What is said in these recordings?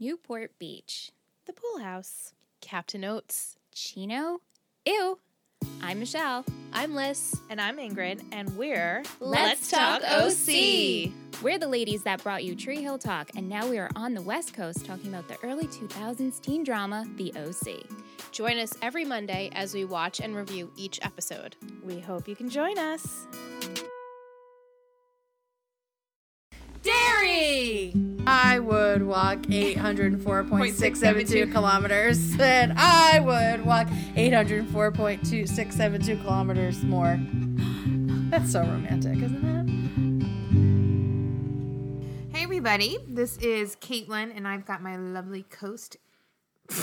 Newport Beach. The Pool House. Captain Oats. Chino? Ew. I'm Michelle. I'm Liz. And I'm Ingrid. And we're Let's Talk OC. We're the ladies that brought you Tree Hill Talk, and now we are on the West Coast talking about the early 2000s teen drama, The OC. Join us every Monday as we watch and review each episode. We hope you can join us. I would walk 804.672 kilometers, and I would walk 804.2672 kilometers more. That's so romantic, isn't it? Hey everybody, this is Caitlin, and I've got my lovely coast.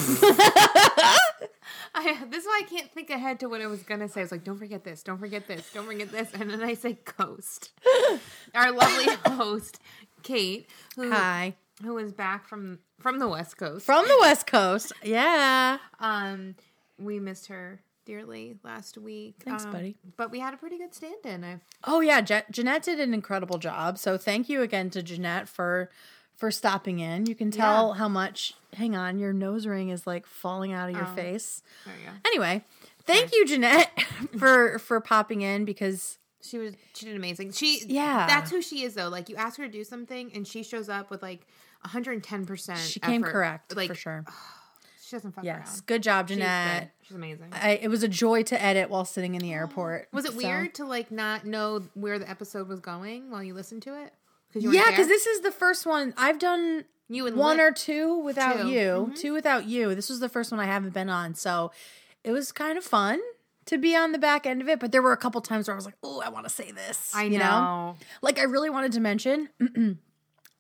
I, this is why I can't think ahead to what I was gonna say. I was like, "Don't forget this, don't forget this, don't forget this," and then I say "coast." Our lovely host, Kate, who, Hi. who is back from from the West Coast. From the West Coast. Yeah. Um, we missed her dearly last week. Thanks, um, buddy. But we had a pretty good stand-in. I've Oh yeah, Je- Jeanette did an incredible job. So thank you again to Jeanette for for stopping in. You can tell how much. Hang on, your nose ring is like falling out of your Oh. face. there you go. Anyway, thank you, Jeanette, for for popping in because She was she did amazing. She Yeah. that's who she is though. Like you ask her to do something and she shows up with like 110 percent. she came correct Like for sure. she doesn't fuck Yes, around. good job, She's Jeanette. good. She's amazing. I, it was a joy to edit while sitting in the airport. was it So- weird to like not know where the episode was going while you listened to it? Yeah, because this is the first one I've done. you and one or two without Two. you, Mhm. two without you. This was the first one I haven't been on, so it was kind of fun to be on the back end of it. But there were a couple times where I was like, "Oh, I want to say this." I you know. Like I really wanted to mention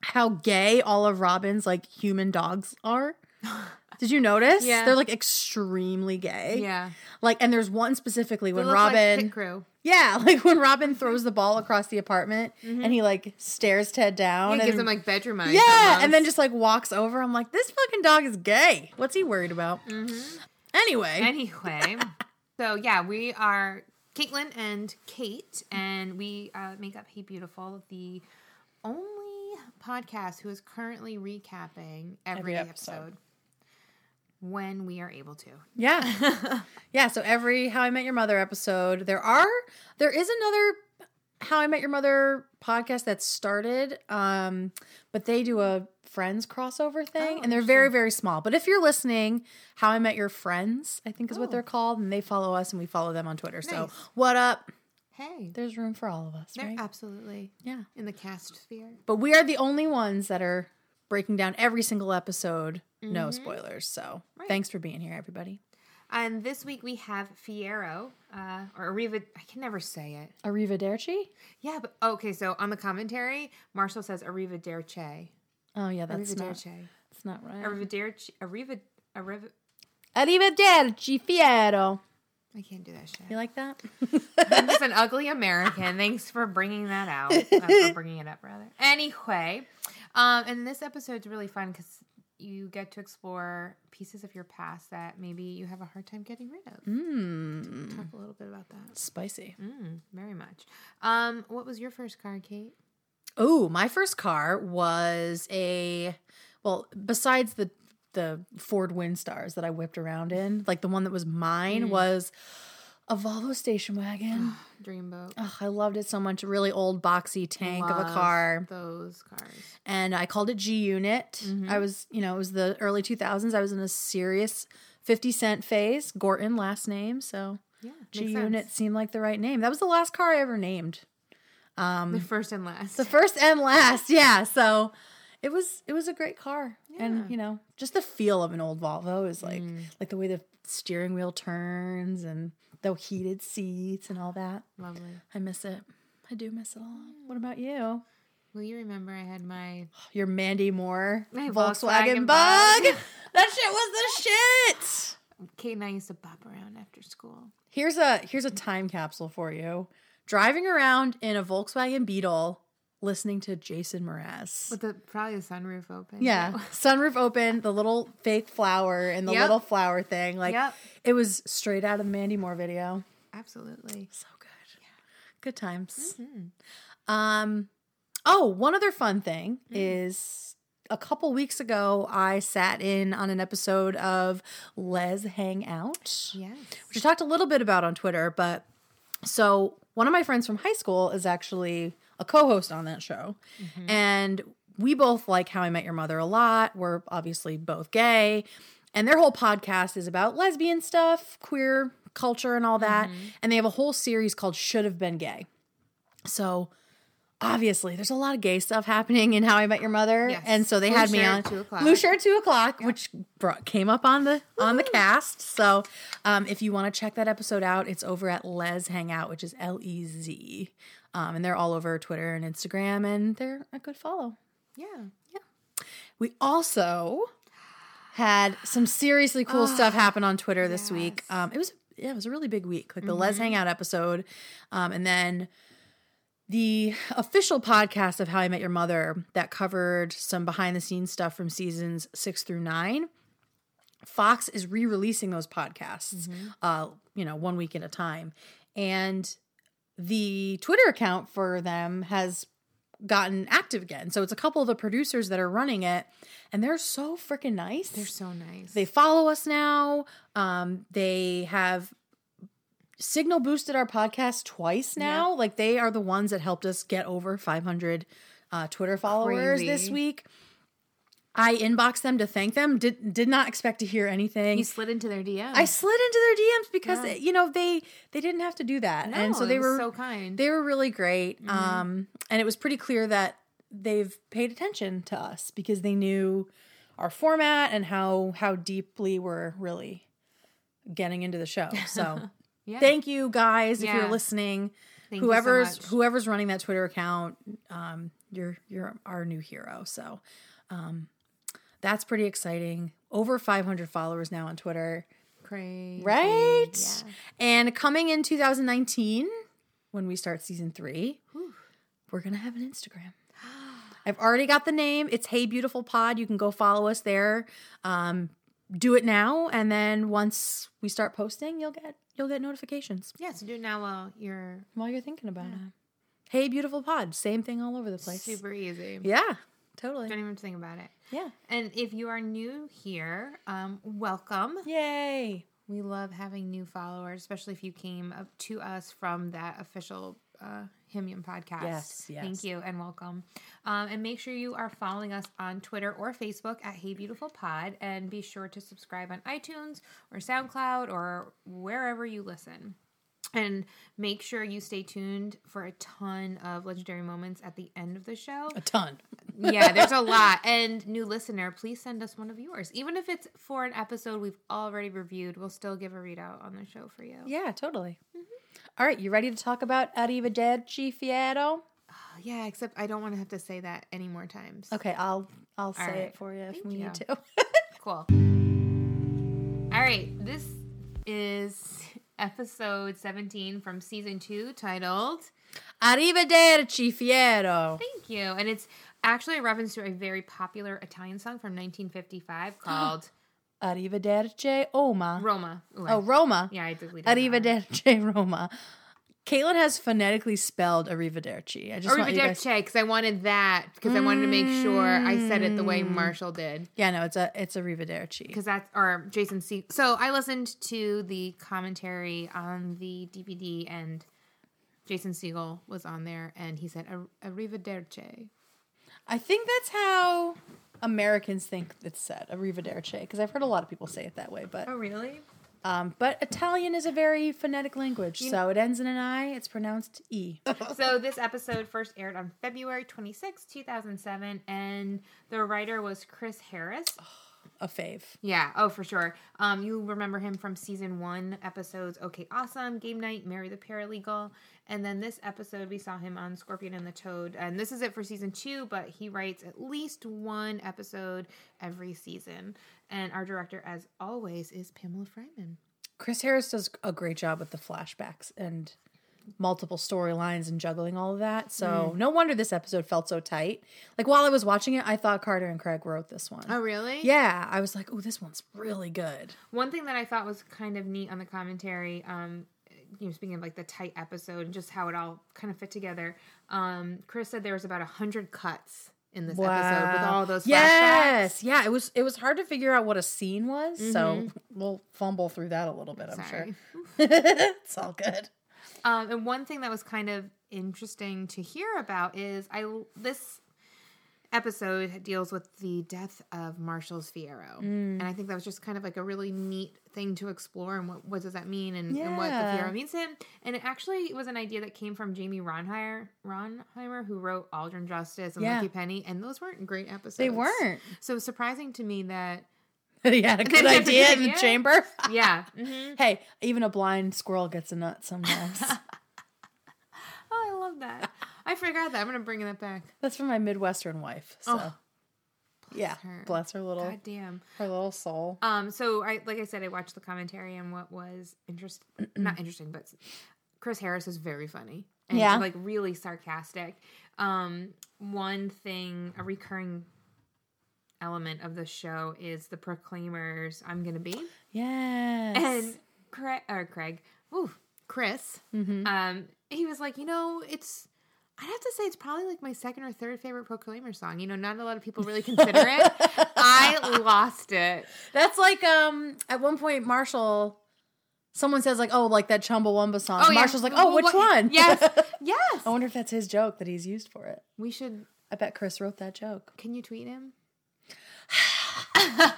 how gay all of Robin's like human dogs are. Did you notice? Yeah. they're like extremely gay. Yeah. Like, and there's one specifically when like Robin. Crew. Yeah, like when Robin throws the ball across the apartment mm-hmm. and he like stares Ted down He and gives him like bedroom eyes. yeah, almost. and then just like walks over. I'm like, this fucking dog is gay. What's he worried about? Mm-hmm. Anyway, Anyway, so yeah, we are Caitlin and Kate, and we uh, make up Hey Beautiful, the only podcast who is currently recapping every, Every episode. episode. when we are able to. yeah, yeah. So every How I Met Your Mother episode, there are there is another How I Met Your Mother podcast that started, um, but they do a Friends crossover thing, Oh, and they're very very small. But if you're listening, How I Met Your Friends, I think is what Oh. they're called, and they follow us, and we follow them on Twitter. So what up? Hey, There's room for all of us, right? absolutely Yeah. in the cast sphere. But we are the only ones that are breaking down every single episode. No spoilers. So Mm-hmm. Right. thanks for being here, everybody. And this week we have Fiero, uh, or Arriva. I can never say it. Arrivederci? Yeah, but okay. So on the commentary, Marshall says Arrivederci. Oh, yeah, that's not, that's not right. Arrivederci. Arriva. Arriva. Arrivederci, Fiero. I can't do that shit. You like that? I'm just an ugly American. Thanks for bringing that out. Uh, for bringing it up, rather. Anyway, um, and this episode's really fun because you get to explore pieces of your past that maybe you have a hard time getting rid of. Mmm. Talk a little bit about that. Spicy. Mm, very much. Um, what was your first car, Kate? Oh, my first car was a, well, besides the the Ford Windstars that I whipped around in, like the one that was mine was a Volvo station wagon. Dreamboat. Oh, I loved it so much. A really old boxy tank of a Love car. Those cars. and I called it G Unit. Mm-hmm. I was, you know, it was the early 2000s. I was in a serious 50 cent phase. Gorton last name, so Yeah. G Unit sense. seemed like the right name. That was the last car I ever named. Um, the first and last. The first and last, yeah. So it was it was a great car, and you know, just the feel of an old Volvo is like mm. like the way the steering wheel turns and the heated seats and all that. Lovely. I miss it. I do miss it a lot. What about you? Will you remember I had my Your Mandy Moore My Volkswagen, Volkswagen Bug. Bug. that shit was the shit. Kate and I used to bop around after school. Here's a here's a time capsule for you. Driving around in a Volkswagen Beetle, listening to Jason Mraz. With the probably the sunroof open. Yeah, sunroof open, the little fake flower and the Yep. little flower thing. Like Yep. it was straight out of the Mandy Moore video. Absolutely. So good. Yeah. Good times. Mhm. Um oh, one other fun thing Mm. is a couple weeks ago, I sat in on an episode of Lez Hang Out, Yes. which I talked a little bit about on Twitter. But so one of my friends from high school is actually a co host on that show. And we both like How I Met Your Mother a lot. We're obviously both gay. And their whole podcast is about lesbian stuff, queer culture, and all that. And they have a whole series called Should Have Been Gay. So obviously there's a lot of gay stuff happening in How I Met Your Mother. Yes. And so they Blue had me on two o'clock. Blue Shirt two o'clock, which brought, came up on the on the cast. So um, if you want to check that episode out, it's over at Lez Hangout, which is L E Z. Um, and they're all over Twitter and Instagram, and they're a good follow. Yeah. Yeah. We also had some seriously cool stuff happen on Twitter this week. Um, it was yeah, it was a really big week. Like the Lez Hangout episode, um, and then the official podcast of How I Met Your Mother that covered some behind the scenes stuff from seasons six through nine. Fox is re-releasing those podcasts, uh, you know, one week at a time, and the Twitter account for them has gotten active again. So it's a couple of the producers that are running it, and they're so freaking nice. They're so nice. They follow us now. Um, they have signal boosted our podcast twice now. Like they are the ones that helped us get over 500 uh, Twitter followers this week. I inboxed them to thank them. Did did not expect to hear anything. you slid into their DM. I slid into their DMs because Yeah. you know they they didn't have to do that, no, and so they were so kind. they were really great. Mm-hmm. Um, and it was pretty clear that they've paid attention to us because they knew our format and how how deeply we're really getting into the show. So yeah. thank you guys if you're listening. Thank you so whoever's whoever's running that Twitter account, um, you're you're our new hero. So um, that's pretty exciting. Over 500 followers now on Twitter. Crazy. Right? Yeah. And coming in 2019, when we start season three, we're going to have an Instagram. I've already got the name. It's Hey Beautiful Pod. You can go follow us there. Um, do it now, and then once we start posting, you'll get you'll get notifications Yeah, so do it now while you're while you're thinking about it. Hey Beautiful Pod, same thing all over the place. super easy. Yeah, totally. Don't even think about it. Yeah. And if you are new here, um, welcome. Yay. We love having new followers, especially if you came up to us from that official uh, HIMYM podcast. Yes, yes. Thank you and welcome. Um, and make sure you are following us on Twitter or Facebook at Hey Beautiful Pod, and be sure to subscribe on iTunes or SoundCloud or wherever you listen. And make sure you stay tuned for a ton of legendary moments at the end of the show A ton. yeah, there's a lot. And new listener, please send us one of yours. Even if it's for an episode we've already reviewed, we'll still give a readout on the show for you. Yeah, totally. Mm-hmm. All right, you ready to talk about Arrivederci Fiero? Oh, yeah, except I don't want to have to say that any more times. Okay, I'll I'll say right. it for you if Thank we you. need to. Cool. All right, this is episode 17 from season 2 titled Arrivederci Fiero. Thank you. And it's actually a reference to a very popular Italian song from 1955 called Arrivederci Oma. Roma. Oh, Ooh, I- Oh, Roma. yeah, I deleted. Arrivederci Roma. Caitlin has phonetically spelled Arrivederci. I just want you guys. Arrivederci, because I wanted that because I wanted to make sure I said it the way Mm. Marshall did. Yeah, no, it's a it's Arrivederci. Because that's or Jason C. So I listened to the commentary on the DVD, and Jason Segel was on there, and he said "Ar- "Arrivederci." I think that's how Americans think it's said, Arrivederci, because I've heard a lot of people say it that way. But oh, really? Um, but Italian is a very phonetic language, so it ends in an I. It's pronounced E. so this episode first aired on February 26, 2007, and the writer was Chris Harris. A fave. Yeah, oh for sure. Um, you remember him from season one episodes Okay Awesome, Game Night, Mary the Paralegal. And then this episode we saw him on Scorpion and the Toad. And this is it for season two, but he writes at least one episode every season. And our director, as always, is Pamela Fryman. Chris Harris does a great job with the flashbacks and multiple storylines and juggling all of that. So no wonder this episode felt so tight. Like while I was watching it, I thought Carter and Craig wrote this one. Oh really? Yeah, I was like, oh, this one's really good. One thing that I thought was kind of neat on the commentary, um, you know, speaking of like the tight episode and just how it all kind of fit together, um, Chris said there was about a hundred cuts in this episode with all those flashbacks. Yes, yeah. It was it was hard to figure out what a scene was, so Mhm. we'll fumble through that a little bit. I'm Sorry. sure it's all good. Um, and one thing that was kind of interesting to hear about is I this episode deals with the death of Marshall's Fiero, and I think that was just kind of like a really neat thing to explore and what what does that mean and, and what the Yeah. Fiero means to him. And it actually was an idea that came from Jamie Rhonheimer, Rhonheimer who wrote Aldrin Justice and Yeah. Lucky Penny, and those weren't great episodes. They weren't. So it was surprising to me that he had a good They had idea in the idea. chamber. yeah. hmm hey, even a blind squirrel gets a nut sometimes. Oh, I love that. I forgot that. I'm gonna bring that back. That's from my Midwestern wife. So, Oh, yeah, her. bless her little God damn. her little soul. Um, so I like I said, I watched the commentary and what was interesting, not interesting, but Chris Harris is very funny and Yeah. like really sarcastic. Um, one thing, a recurring element of the show is the Proclaimers. I'm gonna be Yes. and Craig, or Craig, ooh, Chris. Mhm. Um, he was like, you know, it's. I'd have to say it's probably like my second or third favorite Proclaimer song. You know, not a lot of people really consider it. I lost it. That's like um at one point Marshall someone says like, oh, like that Chumbawamba song. Oh, yeah. Marshall's like, oh, which one? Yes. Yes. I wonder if that's his joke that he's used for it. We should. I bet Chris wrote that joke. Can you tweet him?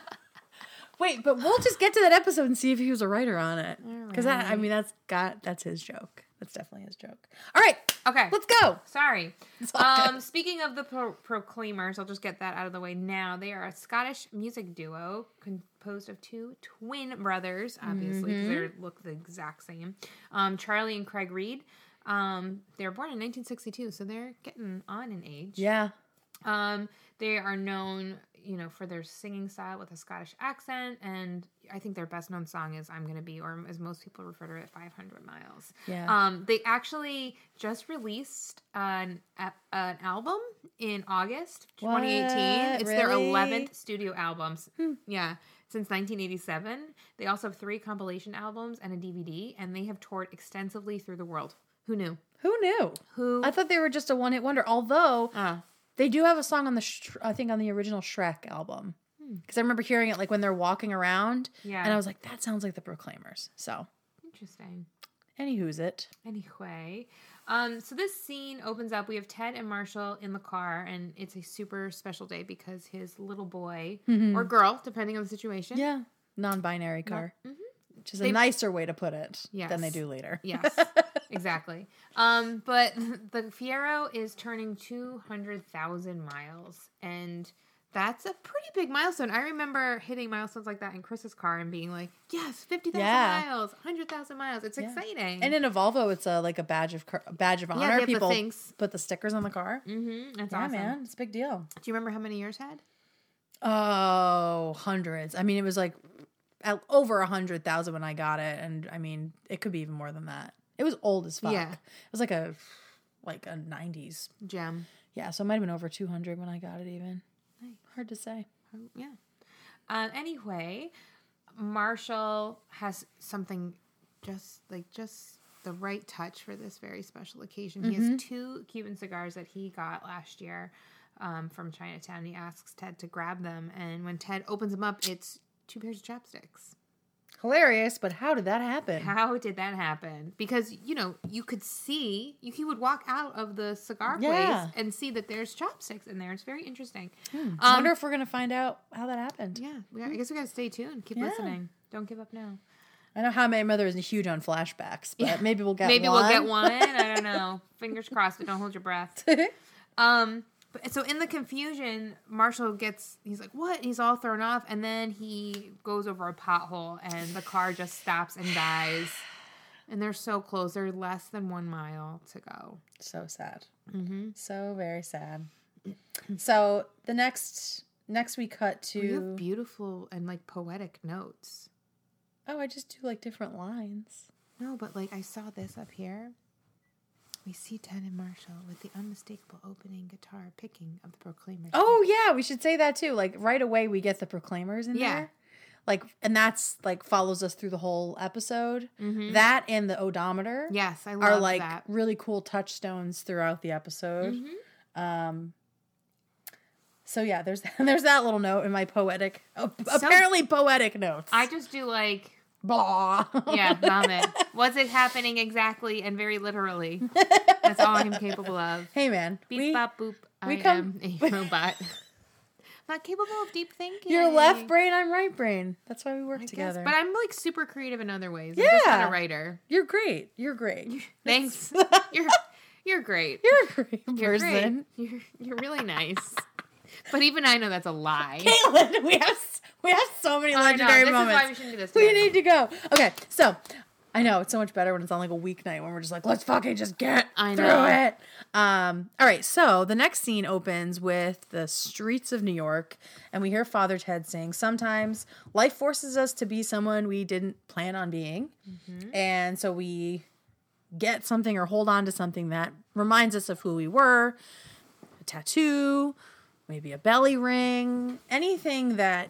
Wait, but we'll just get to that episode and see if he was a writer on it. Because that, I mean, that's got that's his joke. That's definitely his joke. All right, Okay. let's go. Sorry. Um, good. speaking of the Pro- Proclaimers, I'll just get that out of the way now. They are a Scottish music duo composed of two twin brothers, obviously, because they look the exact same. Um, Charlie and Craig Reid. Um, they were born in 1962, so they're getting on in age. Yeah. Um, they are known, you know, for their singing style with a Scottish accent, and I think their best known song is "I'm Gonna Be," or as most people refer to it, "500 Miles." Yeah. Um, they actually just released an an album in August 2018. What? It's their 11th studio albums. Yeah. Since 1987, they also have three compilation albums and a DVD, and they have toured extensively through the world. Who knew? Who knew? Who? I thought they were just a one hit wonder. Although uh, they do have a song on the, Sh- I think on the original Shrek album. Because I remember hearing it like when they're walking around, yeah. and I was like, that sounds like the Proclaimers. So, Interesting. anywho's it? Anyway, um, so this scene opens up. We have Ted and Marshall in the car, and it's a super special day because his little boy or girl, depending on the situation. Yeah, non-binary car, Mhm. which is They- a nicer way to put it than they do later. Yes, exactly. Um, but the Fiero is turning 200,000 miles, and that's a pretty big milestone. I remember hitting milestones like that in Chris's car and being like, yes, 50,000 Yeah. miles, 100,000 miles. It's Yeah. exciting. And in a Volvo, it's a like a badge of car- badge of Yeah, honor. the People things. put the stickers on the car. mm-hmm, that's yeah, awesome. man, it's a big deal. Do you remember how many years had? Oh, hundreds. I mean, it was like over a hundred thousand when I got it, and I mean, it could be even more than that. It was old as fuck. Yeah. it was like a like a nineties. Gem. Yeah, so it might have been over two hundred when I got it. Even hard to say. Yeah. Uh, anyway, Marshall has something just like just the right touch for this very special occasion. He has two Cuban cigars that he got last year um, from Chinatown. He asks Ted to grab them, and when Ted opens them up, it's two pairs of chopsticks. Hilarious, but how did that happen? How did that happen? Because you know you could see you, he would walk out of the cigar Yeah. place and see that there's chopsticks in there. It's very interesting. I Um, wonder if we're gonna find out how that happened. Yeah, we, I guess we gotta stay tuned. Keep Yeah. listening. Don't give up now. I know how my mother is huge on flashbacks, but Yeah. maybe we'll get Maybe one. we'll get one. I don't know. Fingers crossed, but don't hold your breath. Um, so in the confusion, Marshall gets he's like, "What?" He's all thrown off, and then he goes over a pothole, and the car just stops and dies. And they're so close; they're less than one mile to go. so sad. Mm-hmm. So very sad. So the next next we cut to beautiful and like poetic notes. oh, I just do like different lines. No, but like I saw this up here. We see and Marshall with the unmistakable opening guitar picking of the Proclaimers. Oh yeah, we should say that too. Like right away we get the proclaimers in Yeah. there. Like and that's like follows us through the whole episode. Mhm. That and the odometer yes, I love are like that. really cool touchstones throughout the episode. Mhm. Um so yeah, there's there's that little note in my poetic, apparently poetic notes. I just do like blah. yeah, vomit. What's it happening exactly and very literally? That's all I'm capable of. hey man, Beep we- bop boop. we I come- am a robot. Not capable of deep thinking. you're left brain, I'm right brain. That's why we work I guess, together. But I'm like super creative in other ways. I'm just not Yeah. a writer. you're great. You're great. Thanks. you're you're great. You're a great You're person. great. You're you're really nice. But even I know that's a lie. Caitlin, we have we have so many know. legendary This moments. is why we shouldn't do this. we need to go. Okay, so I know it's so much better when it's on like a weeknight when we're just like, let's fucking just get I through know. it. Um, all right, so the next scene opens with the streets of New York, and we hear Future Ted saying, "Sometimes life forces us to be someone we didn't plan on being, Mm-hmm. and so we get something or hold on to something that reminds us of who we were, a tattoo." Maybe a belly ring, anything that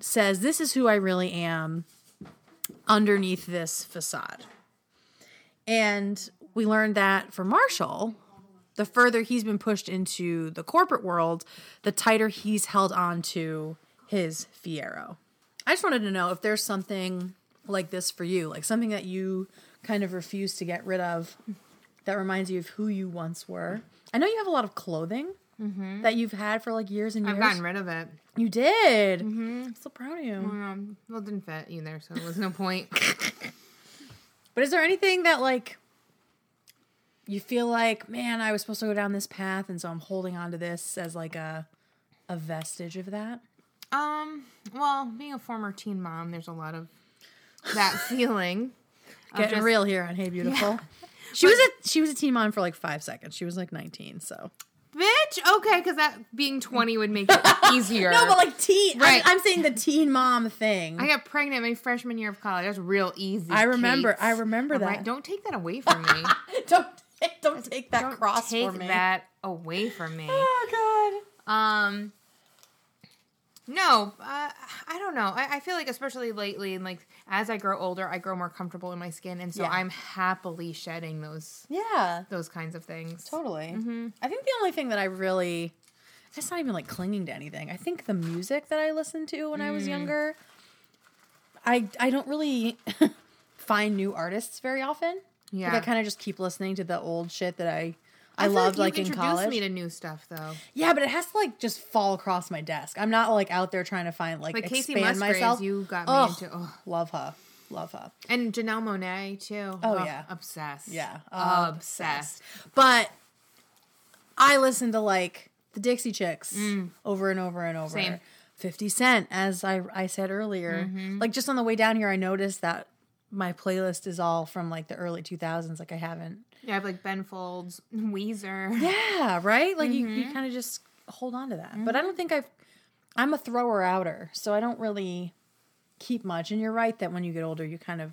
says this is who I really am underneath this facade. And we learned that for Marshall, the further he's been pushed into the corporate world, the tighter he's held on to his Fiero. I just wanted to know if there's something like this for you, like something that you kind of refuse to get rid of that reminds you of who you once were. I know you have a lot of clothing that you've had for like years and years. I've gotten rid of it. You did. I'm so proud of you. Um, well, it didn't fit either, so there was no point. But is there anything that like you feel like, man, I was supposed to go down this path, and so I'm holding on to this as like a a vestige of that? Um, well, being a former teen mom, there's a lot of that feeling. Getting just- real here on Hey Beautiful. She was a she was a teen mom for like five seconds. She was like 19, so Bitch, okay, because that being 20 would make it easier. no, but like teen. Right. I'm, I'm saying the teen mom thing. I got pregnant my freshman year of college. That was real easy. I remember- Kate. I remember right, that. Don't take that away from me. don't don't take that don't cross take for me. that away from me. Oh God. Um, no, uh, I don't know. I, I feel like, especially lately, and like as I grow older, I grow more comfortable in my skin, and so Yeah. I'm happily shedding those. Yeah. those kinds of things. Totally. Mm-hmm. I think the only thing that I really, it's not even like clinging to anything. I think the music that I listened to when I Mm. was younger, I I don't really find new artists very often. Yeah, Like I kind of just keep listening to the old shit that I I, feel loved you like, in college. me to new stuff though. yeah, but it has to like just fall across my desk. I'm not like out there trying to find like, Like Kacey expand Musgraves, myself. you got me Ugh. into. Oh. Love her, love her. And Janelle Monáe too. Oh, yeah. obsessed. Yeah, obsessed. But I listen to like the Dixie Chicks over and over and over. Mm. Same. 50 Cent, as I, I said earlier. Mm-hmm. Like just on the way down here, I noticed that my playlist is all from like the early 2000s. Like I haven't. Yeah, I have like Ben Folds, Weezer. Yeah, right? Like you, Mm-hmm. you kind of just hold on to that. But I don't think I've. I'm a thrower outer, so I don't really keep much. And you're right that when you get older, you kind of.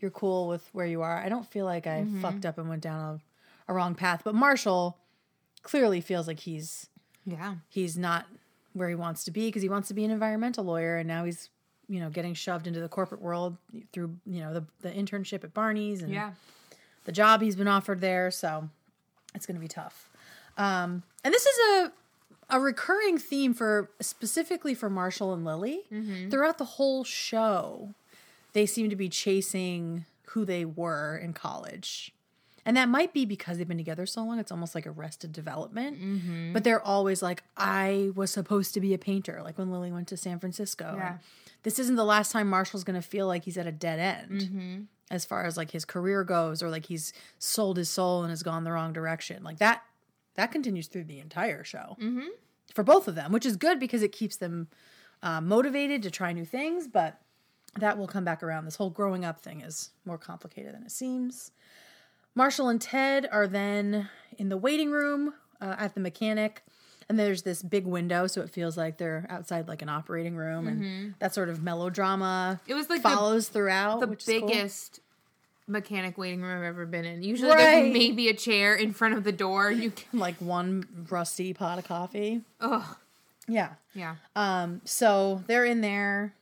You're cool with where you are. I don't feel like I Mm-hmm. fucked up and went down a, a wrong path. But Marshall clearly feels like he's Yeah. he's not where he wants to be because he wants to be an environmental lawyer and now he's you know getting shoved into the corporate world through you know the, the internship at barney's and Yeah. the job he's been offered there. So it's going to be tough. Um, and this is a a recurring theme for specifically for marshall and lily. Throughout the whole show they seem to be chasing who they were in college and that might be because they've been together so long it's almost like arrested development. Mm-hmm. But they're always like i was supposed to be a painter like when lily went to san francisco. Yeah. This isn't the last time marshall's going to feel like he's at a dead end mm-hmm. as far as like his career goes or like he's sold his soul and has gone the wrong direction. Like that that continues through the entire show mm-hmm. for both of them which is good because it keeps them uh, motivated to try new things but that will come back around. This whole growing up thing is more complicated than it seems Marshall and Ted are then in the waiting room uh, at the mechanic, and there's this big window, so it feels like they're outside like an operating room, and that sort of melodrama It was like the- follows throughout. the is cool. biggest mechanic waiting room I've ever been in. Usually Right. there's maybe a chair in front of the door. You can, like one rusty pot of coffee. oh Yeah. yeah. Um. So they're in there,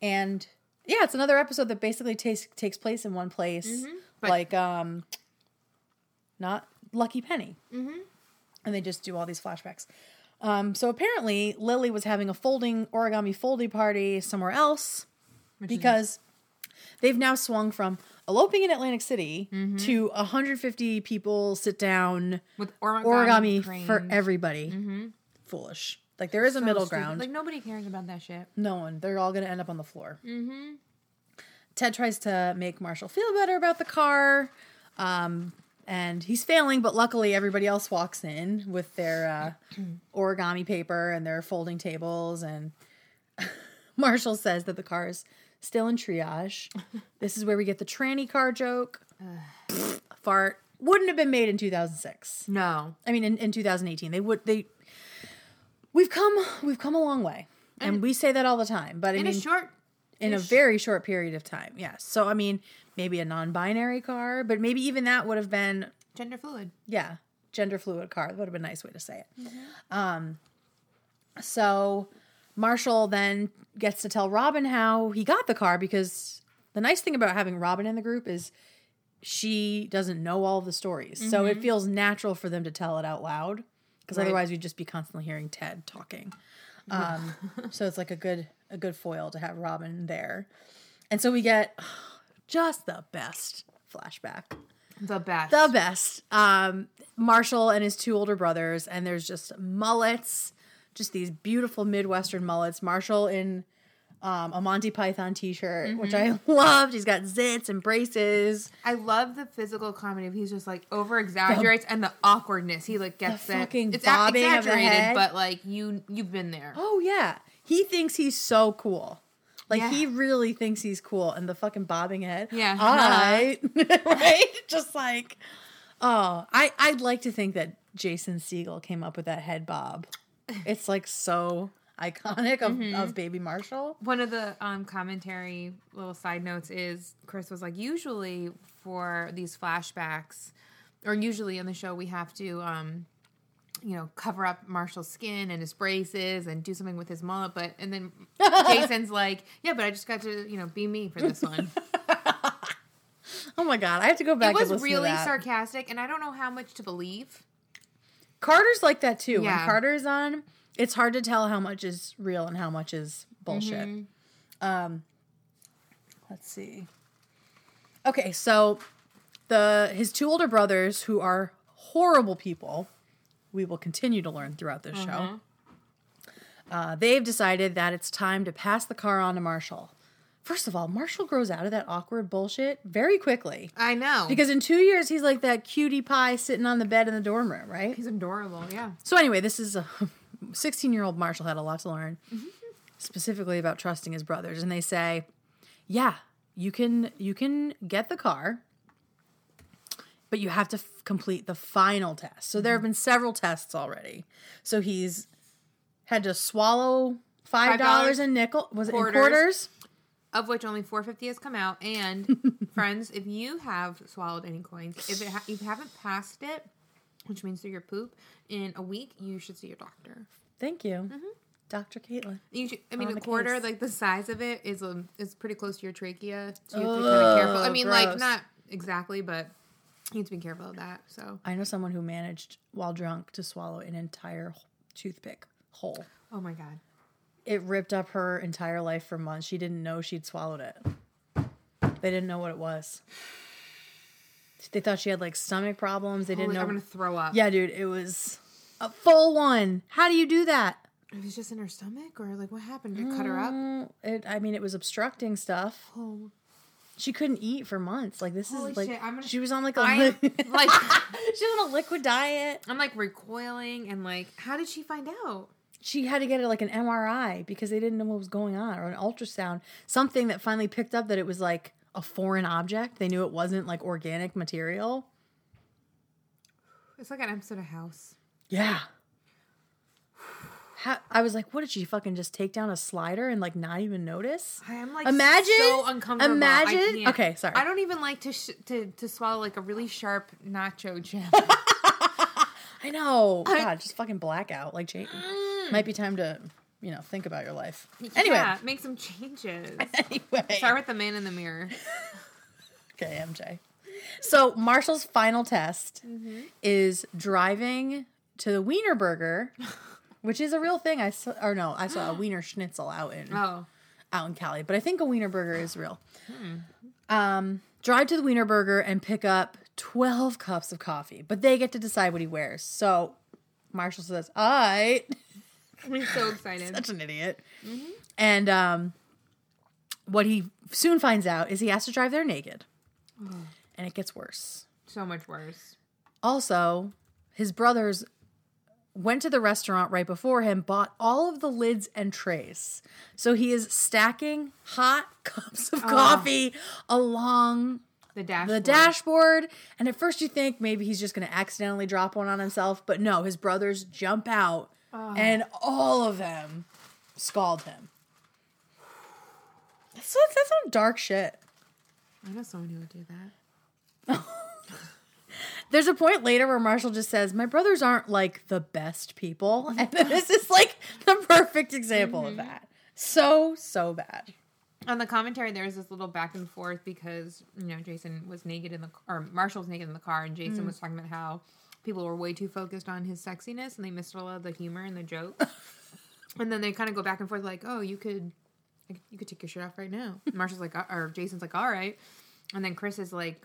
and yeah, it's another episode that basically takes takes place in one place, But- like um, not Lucky Penny, mm-hmm. and they just do all these flashbacks. Um, so apparently Lily was having a folding origami foldy party somewhere else because they've now swung from eloping in Atlantic City to 150 people sit down With origami, origami for everybody. Foolish. Like there is a middle stupid. ground. Like nobody cares about that shit. No one. They're all going to end up on the floor. Mm-hmm. Ted tries to make Marshall feel better about the car, um, and he's failing. But luckily, everybody else walks in with their uh, origami paper and their folding tables. And Marshall says that the car is still in triage. this is where we get the tranny car joke. Pfft, Fart wouldn't have been made in 2006. No. I mean, in, in 2018, they would they. We've come we've come a long way, and, we say that all the time. But I In mean, a short in a very short period of time, yes. So I mean, maybe a non-binary car, but maybe even that would have been gender fluid. yeah, gender fluid car. That would have been a nice way to say it. Mm-hmm. Um, so Marshall then gets to tell Robin how he got the car because the nice thing about having Robin in the group is she doesn't know all the stories. So it feels natural for them to tell it out loud because Mm-hmm. Right. otherwise we'd just be constantly hearing Ted talking. Um, so it's like a good a good foil to have Robin there. And so we get just the best flashback The best. the best. Um, Marshall and his two older brothers, and there's just mullets, just these beautiful Midwestern mullets. Marshall in um, a Monty Python t-shirt, which I loved. He's got zits and braces. I love the physical comedy. of He's just like over exaggerates and the awkwardness. He like gets The it. fucking It's bobbing exaggerated, but like you you've been there. Oh yeah, he thinks he's so cool. Like Yeah. he really thinks he's cool, and the fucking bobbing head. Yeah. I right, just like, oh, I I'd like to think that Jason Segel came up with that head bob. It's like so iconic of, Mm-hmm. of Baby Marshall. One of the um, commentary little side notes is Chris was like, usually for these flashbacks, or usually in the show, we have to, um, you know, cover up Marshall's skin and his braces and do something with his mullet. But and then Jason's like, yeah, but I just got to, you know, be me for this one. Oh my god, I have to go back. it was really sarcastic, and I don't know how much to believe. Carter's like that too. When Yeah. Carter's on, it's hard to tell how much is real and how much is bullshit. Mm-hmm. Um, let's see. Okay, so the his two older brothers, who are horrible people, we will continue to learn throughout this Mm-hmm. show. Uh, they've decided that it's time to pass the car on to Marshall. First of all, Marshall grows out of that awkward bullshit very quickly. I know Because in two years, he's like that cutie pie sitting on the bed in the dorm room, right? he's adorable. Yeah, So anyway, this is a 16 year old Marshall had a lot to learn, specifically about trusting his brothers, and they say, "Yeah, you can you can get the car, but you have to f- complete the final test." So there have been several tests already. So he's had to swallow five dollars in nickel was it in quarters. quarters? of which only 450 has come out. And friends, if you have swallowed any coins, if it ha- if you haven't passed it, which means through your poop in a week, you should see your doctor. Thank you, Dr. Caitlin. You should, I mean, a quarter, case. like the size of it is um, is pretty close to your trachea, so you have to be kind of careful. I mean, like not exactly, but you need to be careful of that. So, I know someone who managed while drunk to swallow an entire toothpick whole. oh my god, it ripped up her entire life for months. She didn't know she'd swallowed it. They didn't know what it was. They thought she had like stomach problems. They didn't know. I'm gonna throw up. Yeah, dude, it was a full one. How do you do that? it was just in her stomach, or like what happened? Did it cut her up? Mm, It, I mean, it was obstructing stuff. Oh, She couldn't eat for months. Like this Holy is like shit, I'm gonna- she was on like a li- like, she was on a liquid diet. I'm like recoiling, and like, how did she find out? she had to get it like an MRI because they didn't know what was going on or an ultrasound. Something that finally picked up that it was like a foreign object. They knew it wasn't like organic material. It's like an episode of House. Yeah. How, I was like, what did she fucking just take down a slider and like not even notice? I am like Imagine- so uncomfortable. Imagine- okay, sorry. I don't even like to sh- to to swallow like a really sharp nacho chip. I know. God, just fucking blackout. Like, cha- mm. might be time to, you know, think about your life. Anyway. yeah, make some changes. Anyway. Start with the man in the mirror. Okay, MJ. So Marshall's final test mm-hmm. is driving to the Wiener Burger which is a real thing. I saw, or no, I saw a Wiener Schnitzel out in Oh, out in Cali, but I think a Wiener Burger is real. Um, drive to the Wiener Burger and pick up twelve cups of coffee, but they get to decide what he wears. So Marshall says, "All right." I'm so excited. such an idiot. And um, what he soon finds out is he has to drive there naked, and it gets worse. so much worse. Also, his brothers went to the restaurant right before him, bought all of the lids and trays. So he is stacking hot cups of ah. coffee along The dash. the dashboard. And at first you think maybe he's just going to accidentally drop one on himself, but no, his brothers jump out ah. and all of them scald him. That's, that's some dark shit. I know someone who would do that. There's a point later where Marshall just says, My brothers aren't like the best people. And this is like the perfect example of that. So, so bad. On the commentary, there was this little back and forth because you know Jason was naked in the or Marshall was naked in the car, and Jason was talking about how people were way too focused on his sexiness and they missed a lot of the humor and the joke. and then they kind of go back and forth like, "Oh, you could, you could take your shirt off right now." Marshall's like, uh, or Jason's like, "All right," and then Chris is like,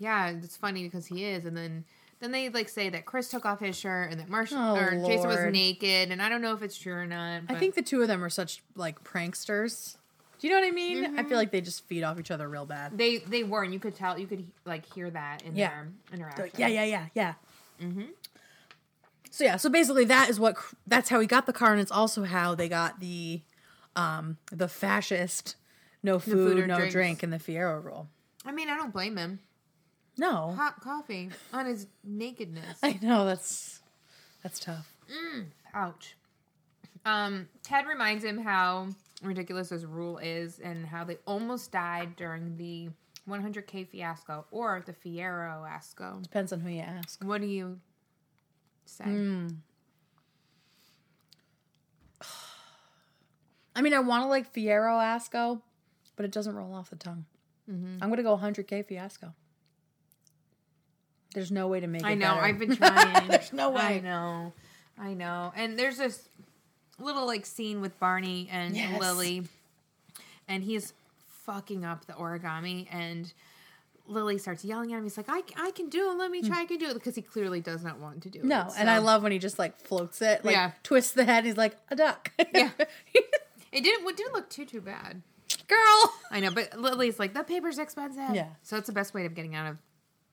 "Yeah, it's funny because he is," and then. Then they like say that Chris took off his shirt and that Marshall Oh, or Jason was naked, and I don't know if it's true or not. I think the two of them are such like pranksters. Do you know what I mean? I feel like they just feed off each other real bad. They they were, and you could tell, you could like hear that in Yeah. their interaction. like, yeah, yeah, yeah, yeah. Mm-hmm. So yeah, so basically that is what that's how he got the car, and it's also how they got the um the fascist no food, food or no drink in the Fiero rule. I mean, I don't blame him. No, Hot coffee on his nakedness. I know that's that's tough. Ouch. Um, Ted reminds him how ridiculous this rule is and how they almost died during the 100k fiasco or the Fiero asco. Depends on who you ask. What do you say? I mean, I want to like Fiero Asco, but it doesn't roll off the tongue. Mm-hmm. I'm gonna go 100k Fiasco. There's no way to make it. I know. better. I've been trying. There's no way. I know. I know. And there's this little like scene with Barney and Yes. Lily, and he's fucking up the origami, and Lily starts yelling at him. He's like, "I, I can do it. Let me mm. try. I can do it," because he clearly does not want to do it. No, and I love when he just like floats it, like Yeah. twists the head. He's like a duck. Yeah. it. Didn't it didn't look too too bad. girl. I know, but Lily's like, "The paper's expensive." Yeah. So it's the best way of getting out of.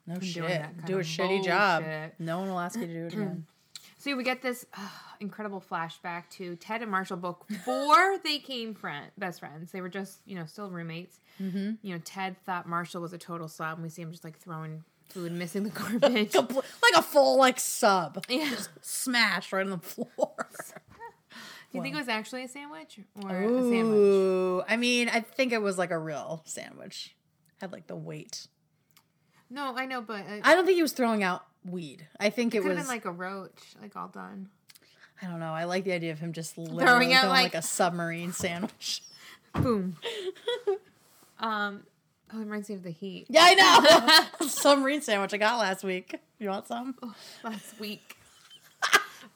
No doing shit. that kind Do a shitty job. No one will ask you to do it again. So we get this uh, incredible flashback to Ted and Marshall before they came friend best friends. They were just you know still roommates. Mm-hmm. You know, Ted thought Marshall was a total slob, and we see him just like throwing food, missing the garbage. Like a full like sub, yeah. smash right on the floor. Do you think it was actually a sandwich or a sandwich? Ooh, I mean, I think it was like a real sandwich. Had like the weight. No, I know, but it I don't think he was throwing out weed. I think it have was like a roach, like all done. I don't know. I like the idea of him just literally Throwing out, like, like- a submarine sandwich. Boom. um. Oh, it reminds me of the heat Yeah, I know. submarine sandwich I got last week. You want some? last week.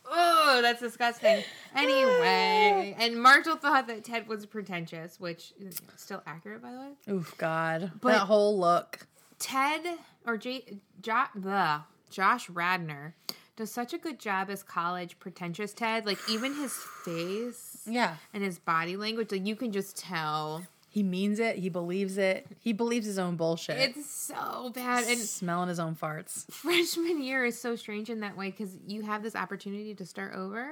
oh, that's disgusting. Anyway, and Marshall thought that Ted was pretentious, which is still accurate, by the way. Oof, God. But- that whole look. Ted or J, jo, Josh Radnor does such a good job as college pretentious Ted. Like even his face Yeah. and his body language, like you can just tell He means it. He believes it. He believes his own bullshit. it's so bad. And smelling his own farts. freshman year is so strange in that way because you have this opportunity to start over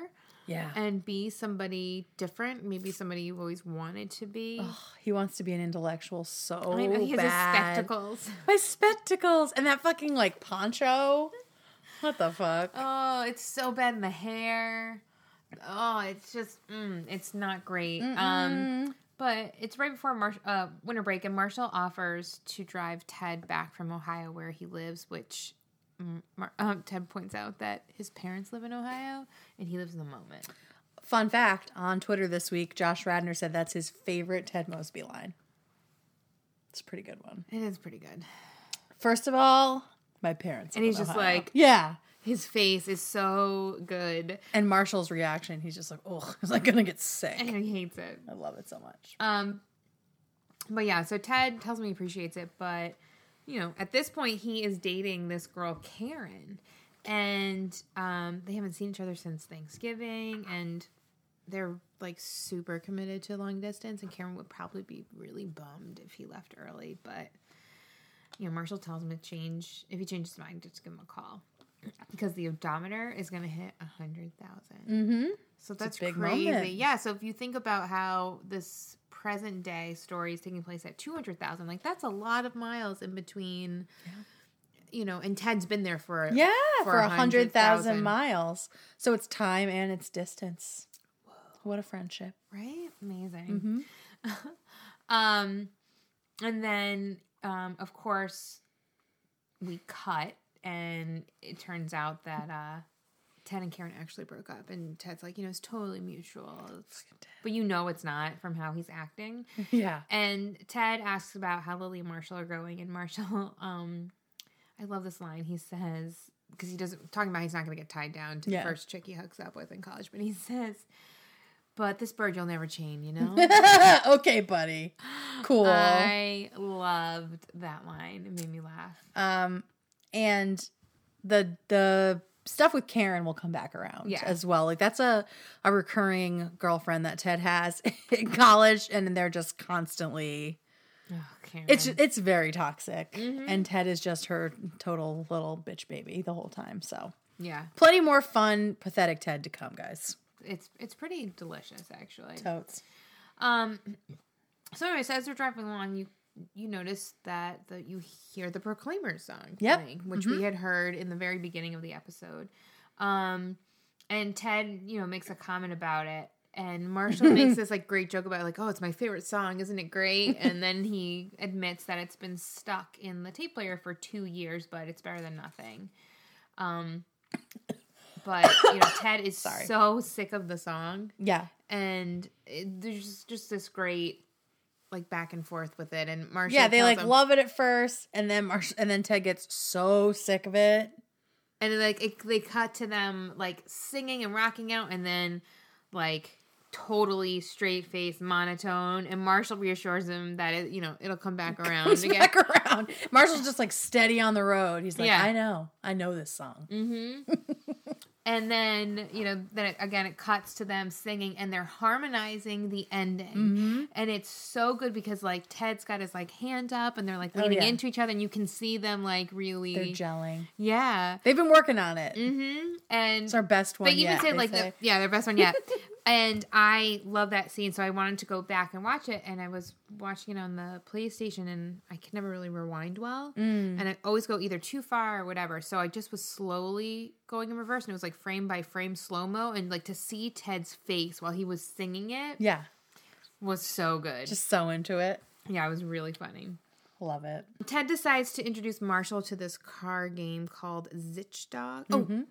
Yeah. and be somebody different, maybe somebody you've always wanted to be. Oh, he wants to be an intellectual so I know, he has bad. spectacles. My spectacles and that fucking like poncho. What the fuck? Oh, it's so bad in the hair. Oh, it's just, mm, it's not great. Um, but it's right before Mar- uh, winter break, and Marshall offers to drive Ted back from Ohio, where he lives. Which Mar- um, Ted points out that his parents live in Ohio, and he lives in the moment. Fun fact on Twitter this week, Josh Radnor said that's his favorite Ted Mosby line. It's a pretty good one. It is pretty good. First of all, my parents. And he's just Ohio. like- yeah. His face is so good, And Marshall's reaction, he's just like, oh, he's like gonna get sick. and he hates it. I love it so much. Um, but yeah, so Ted tells me he appreciates it, but you know, at this point, he is dating this girl Karen, and um, they haven't seen each other since Thanksgiving, and they're like super committed to long distance. And Karen would probably be really bummed if he left early, but you know, Marshall tells him to change if he changes his mind, just give him a call because the odometer is going to hit a hundred thousand. Mm-hmm. So that's crazy. moment. Yeah. So if you think about how this present day stories taking place at 200,000, like that's a lot of miles in between, you know, and Ted's been there for, Yeah, For a hundred thousand miles. So it's time and it's distance. What a friendship. right? Amazing. um, and then, um, of course, we cut, and it turns out that, uh, Ted and Karen actually broke up, and Ted's like, you know, it's totally mutual. It's- but you know it's not from how he's acting. Yeah. And Ted asks about how Lily and Marshall are going, and Marshall, um, I love this line. He says because he doesn't talking about he's not going to get tied down to Yeah. the first chick he hooks up with in college, but he says, "But this bird you'll never chain," you know. okay, buddy. Cool. I loved that line. It made me laugh. um, and the the stuff with Karen will come back around Yeah. as well. Like that's a a recurring girlfriend that Ted has in college, and they're just constantly. Oh, It's it's very toxic, Mhm. and Ted is just her total little bitch baby the whole time. So yeah, plenty more fun, pathetic Ted to come, guys. it's it's pretty delicious actually. Totes. Um. So, anyways, as we're driving along, you you notice that the you hear the Proclaimers song Yep. playing, which we had heard in the very beginning of the episode. Um, and Ted, you know, makes a comment about it, and Marshall makes this like great joke about it, like, "Oh, it's my favorite song, isn't it great?" And then he admits that it's been stuck in the tape player for two years, but it's better than nothing. Um. But you know, Ted is Sorry. so sick of the song Yeah. and it, there's just, just this great like back and forth with it and Marshall Yeah, they like him- love it at first, and then Marsh, and then Ted gets so sick of it. and then, like it, they cut to them like singing and rocking out and then like totally straight face monotone and Marshall reassures him that it you know it'll come back around Comes again back around. Marshall's just like steady on the road. He's like, Yeah. I know, I know this song. Mm-hmm. and then you know, then it, again it cuts to them singing, and they're harmonizing the ending, Mm-hmm. and it's so good because like Ted's got his like hand up, and they're like Oh, leaning yeah. into each other, and you can see them like really, They're gelling. yeah, They've been working on it. mm-hmm. and It's our best one they even yet. said they like say. the, yeah, their best one yet. and I love that scene, so I wanted to go back and watch it. And I was watching it on the PlayStation, and I can never really rewind well, Mm. and I always go either too far or whatever. So I just was slowly going in reverse, and it was like frame by frame slow mo, and like to see Ted's face while he was singing it yeah, was so good. just so into it. yeah, it was really funny. Love it. Ted decides to introduce Marshall to this car game called Zitch Dog. Oh, Mhm.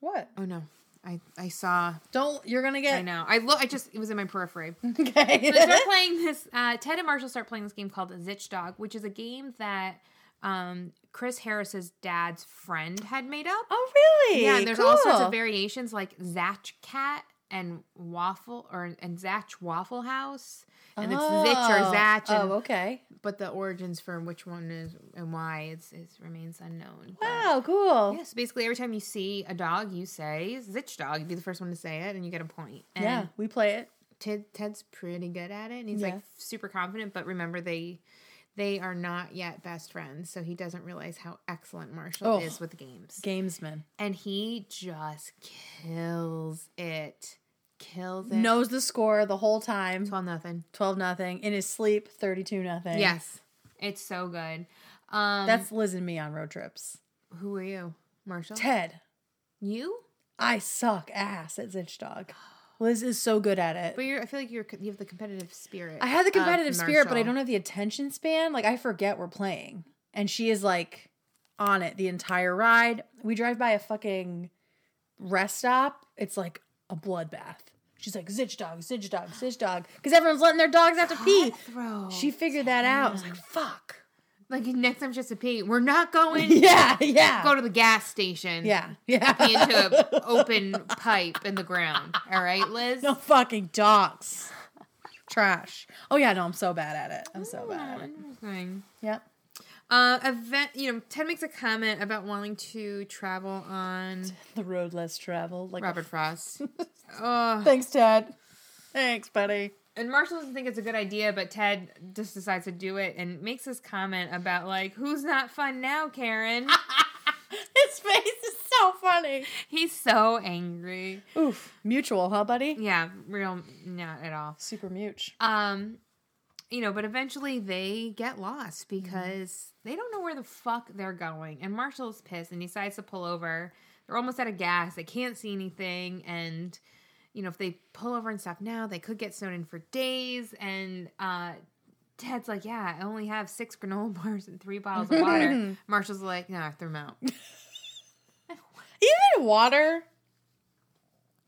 What? oh no. I, I saw Don't you're gonna get. I know. I look. I just it was in my periphery. okay. So they start playing this. Uh, Ted and Marshall start playing this game called Zitch Dog, which is a game that um, Chris Harris's dad's friend had made up. oh really? yeah, and there's all sorts of variations like Zatch Cat and Waffle or and Zatch Waffle House, and it's Zitch or Oh. Zatch. And, Oh, okay. But the origins for which one is and why it's it remains unknown. But- Wow, cool. Yes, basically every time you see a dog, you say "zitch dog." You'd be the first one to say it, and you get a point. And yeah, we play it. Ted, Ted's pretty good at it, and he's Yeah. like super confident. But remember, they they are not yet best friends, so he doesn't realize how excellent Marshall Oh. is with games, Gamesman and he just kills it, kills it. knows the score the whole time. twelve nothing. Twelve nothing in his sleep. Thirty-two nothing. Yes, it's so good. Um, that's Liz and me on road trips. who are you, Marshall? Ted, you? I suck ass at Zitch Dog. Liz is so good at it. But you're, I feel like you're you have the competitive spirit. I have the competitive spirit, but I don't have the attention span. Like I forget we're playing, and she is like on it the entire ride. We drive by a fucking rest stop. It's like a bloodbath. She's like zitch dog, zitch dog, zitch dog, because everyone's letting their dogs have to pee. She figured that out. I was like, fuck. Like next time just to pee, we're not going. yeah, yeah. Go to the gas station. yeah, yeah. Pee into an open pipe in the ground. All right, Liz. no fucking dogs. Trash. Oh yeah, no, I'm so bad at it. I'm so bad at it. Interesting. Yep. Uh, event. You know, Ted makes a comment about wanting to travel on The road less traveled. Like Robert Frost. oh, Thanks, Ted. Thanks, buddy. And Marshall doesn't think it's a good idea, but Ted just decides to do it and makes this comment about like, "Who's not fun now, Karen?" His face is so funny. He's so angry. Oof. Mutual, huh, buddy? Yeah, real not at all. Super mutual. Um, you know, but eventually they get lost because they don't know where the fuck they're going. And Marshall's pissed and decides to pull over. They're almost out of gas. They can't see anything. And, you know, if they pull over and stop now, they could get snowed in for days. And uh, Ted's like, yeah, I only have six granola bars and three bottles of water. Marshall's like, no, I threw them out. Even water.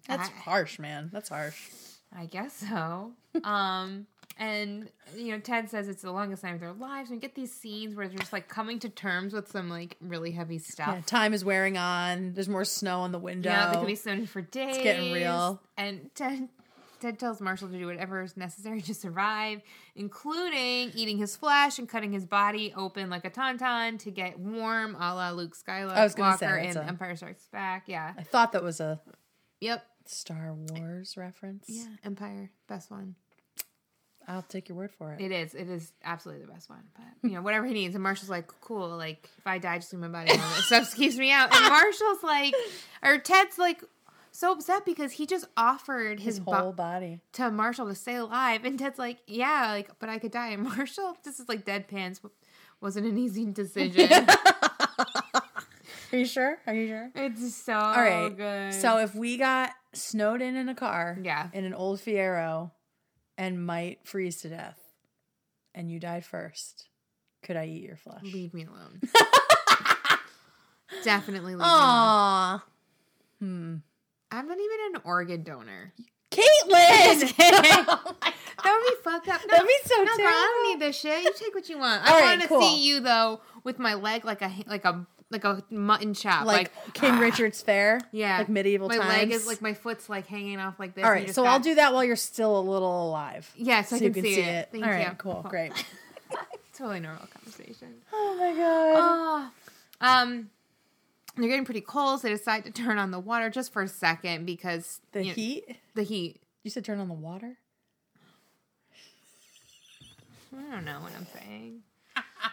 That's I- harsh, man. That's harsh. I guess so. Um, and you know, Ted says it's the longest night of their lives. And we get these scenes where they're just like coming to terms with some like really heavy stuff. Yeah, time is wearing on. There's more snow on the window. Yeah, they could be snowing for days. It's getting real. And Ted, Ted tells Marshall to do whatever is necessary to survive, including eating his flesh and cutting his body open like a tauntaun to get warm, a la Luke Skywalker I was gonna say, in a- Empire Strikes Back. Yeah. I thought that was a Yep. Star Wars reference. Yeah. Empire, best one. I'll take your word for it. It is. It is absolutely the best one. But you know, whatever he needs. And Marshall's like, cool. Like if I die, just leave my body. All that stuff keeps me out. And Marshall's like, or Ted's like, so upset because he just offered his, His bo- whole body. to Marshall to stay alive, and Ted's like, yeah, like, but I could die. And Marshall, this is like deadpans. Wasn't an easy decision. Are you sure? Are you sure? it's so All right. good. So if we got snowed in in a car, Yeah. in an old Fiero, and might freeze to death, and you died first, could I eat your flesh? leave me alone. Definitely leave me alone. Aw, hmm. I'm not even an organ donor. Caitlin. Just kidding. Oh my That would be fucked up. No, That'd be so no, girl, I don't need this shit. You take what you want. I right, want to cool. see you though with my leg like a like a like a mutton chop. like, Like, King ah. Richard's Fair. Yeah, like medieval times. My times. leg is like my foot's like hanging off like this. All you right, so I'll do that while you're still a little alive. Yeah, so, I you can, see, it. Thank All you. right, cool, great. totally normal conversation. Oh my god. Oh, um, they're getting pretty cold, so they decide to turn on the water just for a second because the you know, heat. The heat. You said turn on the water. I don't know what I'm saying.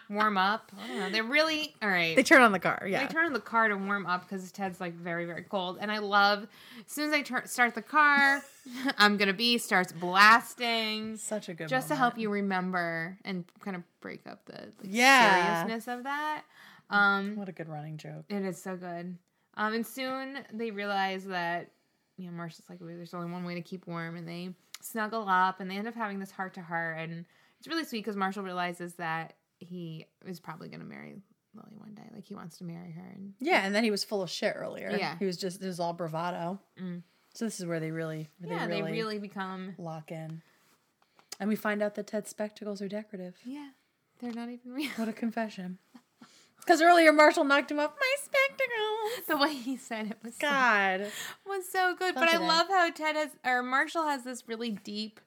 Warm up. I don't know. They're really all right. They turn on the car. Yeah. They turn on the car to warm up because Ted's like very, very cold. And I love as soon as I turn start the car, I'm gonna be starts blasting Such a good. just to help you remember and kind of break up the like, Yeah. seriousness of that. Um, What a good running joke. it is so good. Um, and soon they realize that you know like there's only one way to keep warm, and they snuggle up, and they end up having this heart to heart, and it's really sweet because Marshall realizes that he is probably gonna marry Lily one day, like he wants to marry her, and Yeah, and then he was full of shit earlier. Yeah. he was just it was all bravado. Mm. So this is where they really, where yeah, they really, they really become lock in. And we find out that Ted's spectacles are decorative. yeah, they're not even real. What a confession. Because earlier Marshall knocked him off my spectacles. the way he said it was so, God. was so good, but I love how Ted has or Marshall has this really deep,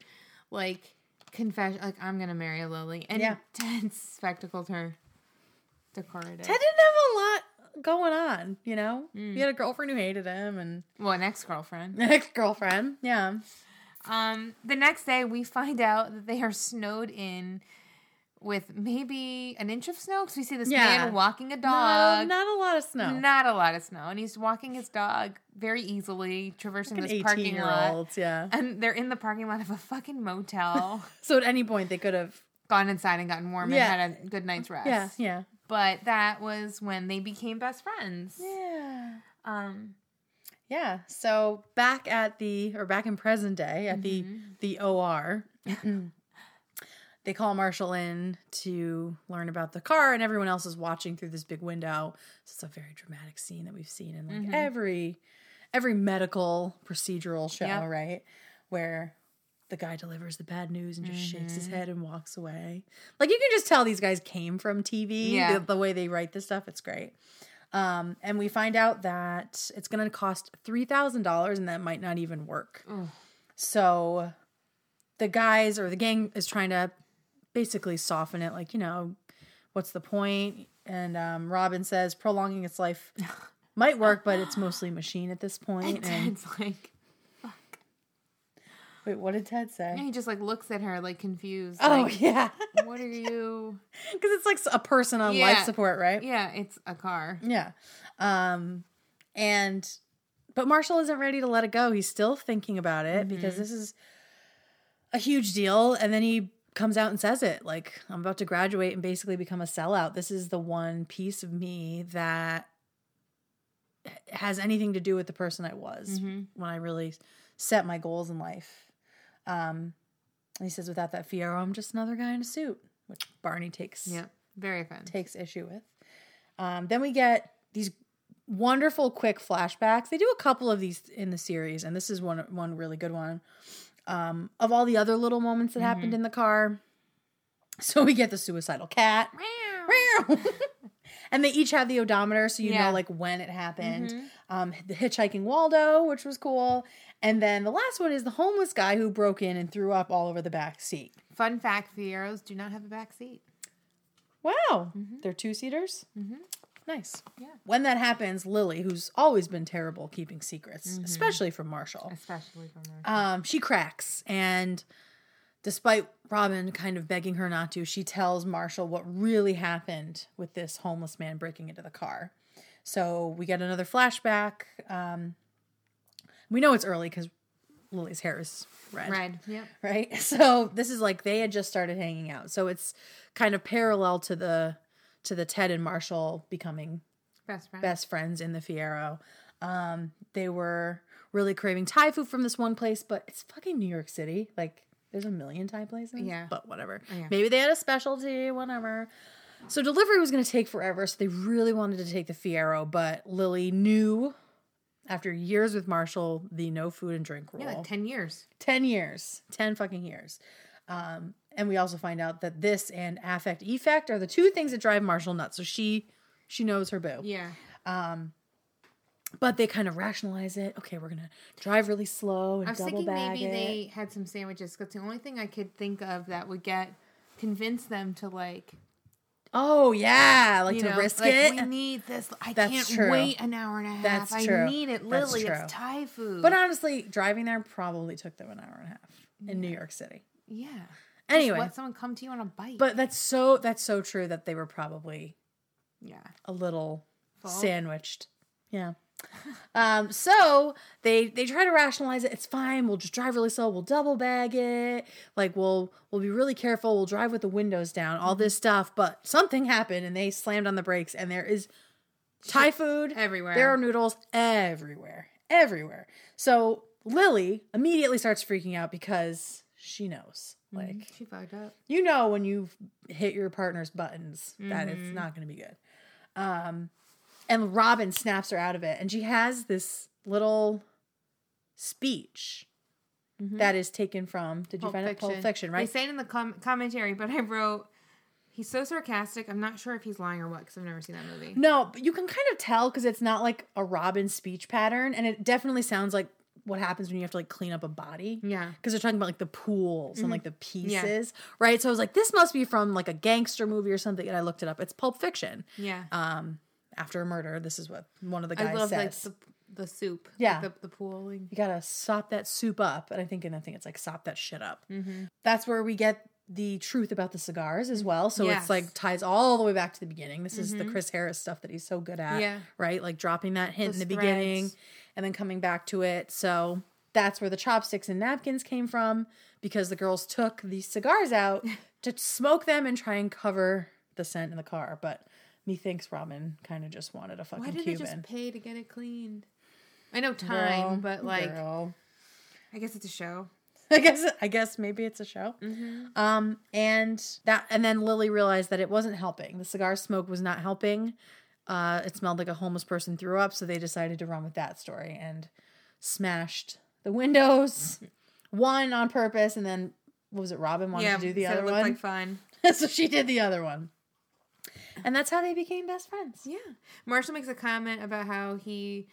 like confession, like I'm gonna marry Lily, and Yeah. Ted's spectacles are decorative. Ted didn't have a lot going on, you know? Mm. He had a girlfriend who hated him and well, an ex girlfriend. an ex girlfriend. Yeah. Um, the next day, we find out that they are snowed in with maybe an inch of snow because we see this Yeah. man walking a dog. No, not a lot of snow. Not a lot of snow, and he's walking his dog very easily, traversing Like this parking 18 year lot. yeah. And they're in the parking lot of a fucking motel. So at any point they could have gone inside and gotten warm Yeah. and had a good night's rest. Yeah, yeah. But that was when they became best friends. Yeah. Um, Yeah. So back at the or back in present day at Mm-hmm. the the OR, they call Marshall in to learn about the car, and everyone else is watching through this big window. So it's a very dramatic scene that we've seen in like Mm-hmm. every every medical procedural show, Yep. right? Where the guy delivers the bad news and just shakes his head and walks away. Like you can just tell these guys came from TV. Yeah. The, the way they write this stuff, it's great. Um, and we find out that it's going to cost three thousand dollars, and that might not even work. Ugh. So the guys or the gang is trying to basically soften it, like you know, what's the point? And um, Robin says prolonging its life might work, but it's mostly machine at this point. And And Ted's like, fuck. wait, what did Ted say? and he just like looks at her like confused. Oh like, yeah, what are you? because it's like a person on Yeah. life support, right? Yeah, it's a car. Yeah. Um and but Marshall isn't ready to let it go. He's still thinking about it because this is a huge deal and then he comes out and says it like I'm about to graduate and basically become a sellout. This is the one piece of me that has anything to do with the person I was Mhm. when I really set my goals in life. Um and he says without that Fiero, I'm just another guy in a suit, which Barney takes Yep, very fun. takes issue with. Um, then we get these wonderful quick flashbacks. They do a couple of these in the series, and this is one one really good one. Um, of all the other little moments that happened in the car. So we get the suicidal cat. and they each have the odometer, so you Yeah. know like when it happened. Um, the hitchhiking Waldo, which was cool. And then the last one is the homeless guy who broke in and threw up all over the back seat. Fun fact: Fieros do not have a back seat. Wow. They're two seaters? Mhm. Nice. Yeah. When that happens, Lily, who's always been terrible keeping secrets, especially from Marshall, Especially from her. um, she cracks. And despite Robin kind of begging her not to, she tells Marshall what really happened with this homeless man breaking into the car. So we get another flashback. Um, we know it's early because Lily's hair is red Red. Yep. right? So this is like they had just started hanging out. So it's kind of parallel to the to the Ted and Marshall becoming Best friend. best friends in the Fiero. Um, they were really craving Thai food from this one place, but it's fucking New York City. Like there's a million Thai places. Yeah. But whatever. Yeah. Maybe they had a specialty, whatever. So delivery was gonna take forever, so they really wanted to take the Fiero, but Lily knew after years with Marshall the no food and drink rule. Yeah, like ten years. 10 years 10 fucking years um and we also find out that this and affect effect are the two things that drive marshall nuts so she she knows her boo Yeah. Um, but they kind of rationalize it okay we're gonna drive really slow and I was double thinking bag maybe it they had some sandwiches because the only thing I could think of that would get convince them to like oh yeah like to know, risk like, it We need this. I That's can't true. wait an hour and a half. That's I need it, That's Lily. true. It's Thai food. but honestly driving there probably took them an hour and a half in new york city yeah. Anyway Just let someone come to you on a bike. but that's so that's so true that they were probably yeah, a little Full. sandwiched. Yeah. um, so they they try to rationalize it. It's fine. We'll just drive really slow. We'll double bag it. Like we'll we'll be really careful. We'll drive with the windows down. All this stuff. But something happened and they slammed on the brakes and there is Thai food everywhere. There are noodles everywhere. Everywhere. So Lily immediately starts freaking out because she knows. Like she fucked up. you know when you've hit your partner's buttons that Mm-hmm. it's not going to be good. Um, and Robin snaps her out of it, and she has this little speech that is taken from. Did you Mm-hmm. Pulp find it? Pulp Fiction, right? They say it in the com- commentary, but I wrote. He's so sarcastic. I'm not sure if he's lying or what because I've never seen that movie. No, but you can kind of tell because it's not like a Robin speech pattern, and it definitely sounds like what happens when you have to like clean up a body. Yeah. because they're talking about like the pools and like the Mm-hmm. Yeah. pieces, right? So I was like, this must be from like a gangster movie or something, and I looked it up. It's Pulp Fiction. Yeah. um after a murder this is what one of the guys I love like says the, the soup. like, Yeah. the, the pooling. you gotta sop that soup up and i think in i think it's like sop that shit up Mm-hmm. that's where we get the truth about the cigars as well so Yes. it's like ties all the way back to the beginning this is the mm-hmm. chris harris stuff that he's so good at Yeah. right like dropping that hint The in the beginning and then coming back to it so that's where the chopsticks and napkins came from because the girls took these cigars out to smoke them and try and cover the scent in the car but methinks robin kind of just wanted a fucking Why did cuban they just pay to get it cleaned? I know time, Girl, but like, girl. I guess it's a show. I guess I guess maybe it's a show. Mm-hmm. Um, and that and then Lily realized that it wasn't helping. The cigar smoke was not helping. Uh, it smelled like a homeless person threw up, so they decided to run with that story and smashed the windows, one on purpose, and then what was it? Robin wanted to do the so other it looked one, like fun. so she did the other one, and that's how they became best friends. Yeah. Marshall makes a comment about how he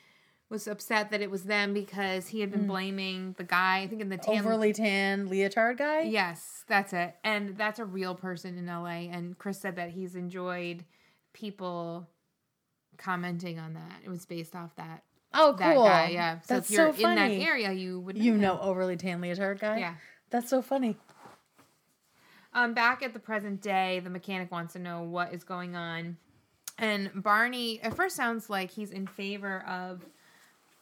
was upset that it was them because he had been blaming the guy, I think in the tan Overly tan leotard guy. Yes, that's it. And that's a real person in LA. And Chris said that he's enjoyed people commenting on that. It was based off that Oh, that cool. guy. Yeah. So that's if you're so funny. in that area, you would You him. know, overly tan leotard guy. Yeah. that's so funny. Um, back at the present day, the mechanic wants to know what is going on. And Barney at first sounds like he's in favor of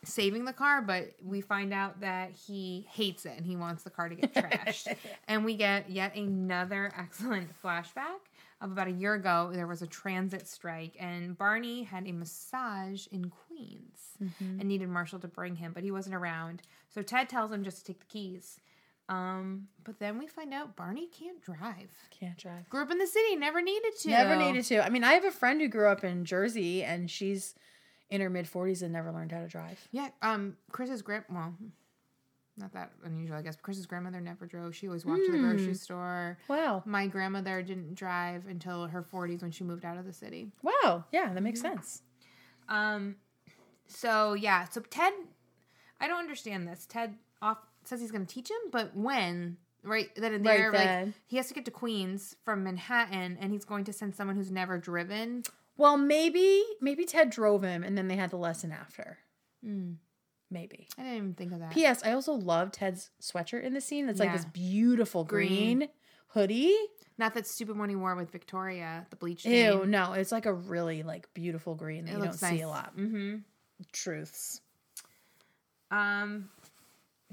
saving the car, but we find out that he hates it and he wants the car to get trashed. and we get yet another excellent flashback of about a year ago. There was a transit strike, and Barney had a massage in Queens and needed Marshall to bring him, but he wasn't around. So Ted tells him just to take the keys. Um, but then we find out Barney can't drive. Can't drive. Grew up in the city, never needed to. Never needed to. I mean, I have a friend who grew up in Jersey, and she's in her mid forties and never learned how to drive. Yeah, um, Chris's grand well, not that unusual, I guess. But Chris's grandmother never drove. She always walked to the grocery store. Wow. My grandmother didn't drive until her forties when she moved out of the city. Wow. Yeah, that makes sense. Um, so yeah, so Ted, I don't understand this. Ted off says he's going to teach him, but when? Right then and Right there, like then. he has to get to Queens from Manhattan, and he's going to send someone who's never driven. Well, maybe maybe Ted drove him, and then they had the lesson after. Maybe. I didn't even think of that. P.S. I also love Ted's sweatshirt in the scene. It's like this beautiful green, Green. hoodie. Not that stupid one he wore with Victoria, the bleach. Ew, stain. no, it's like a really like beautiful green that It you don't looks see a lot. Mm-hmm. Truths. Um.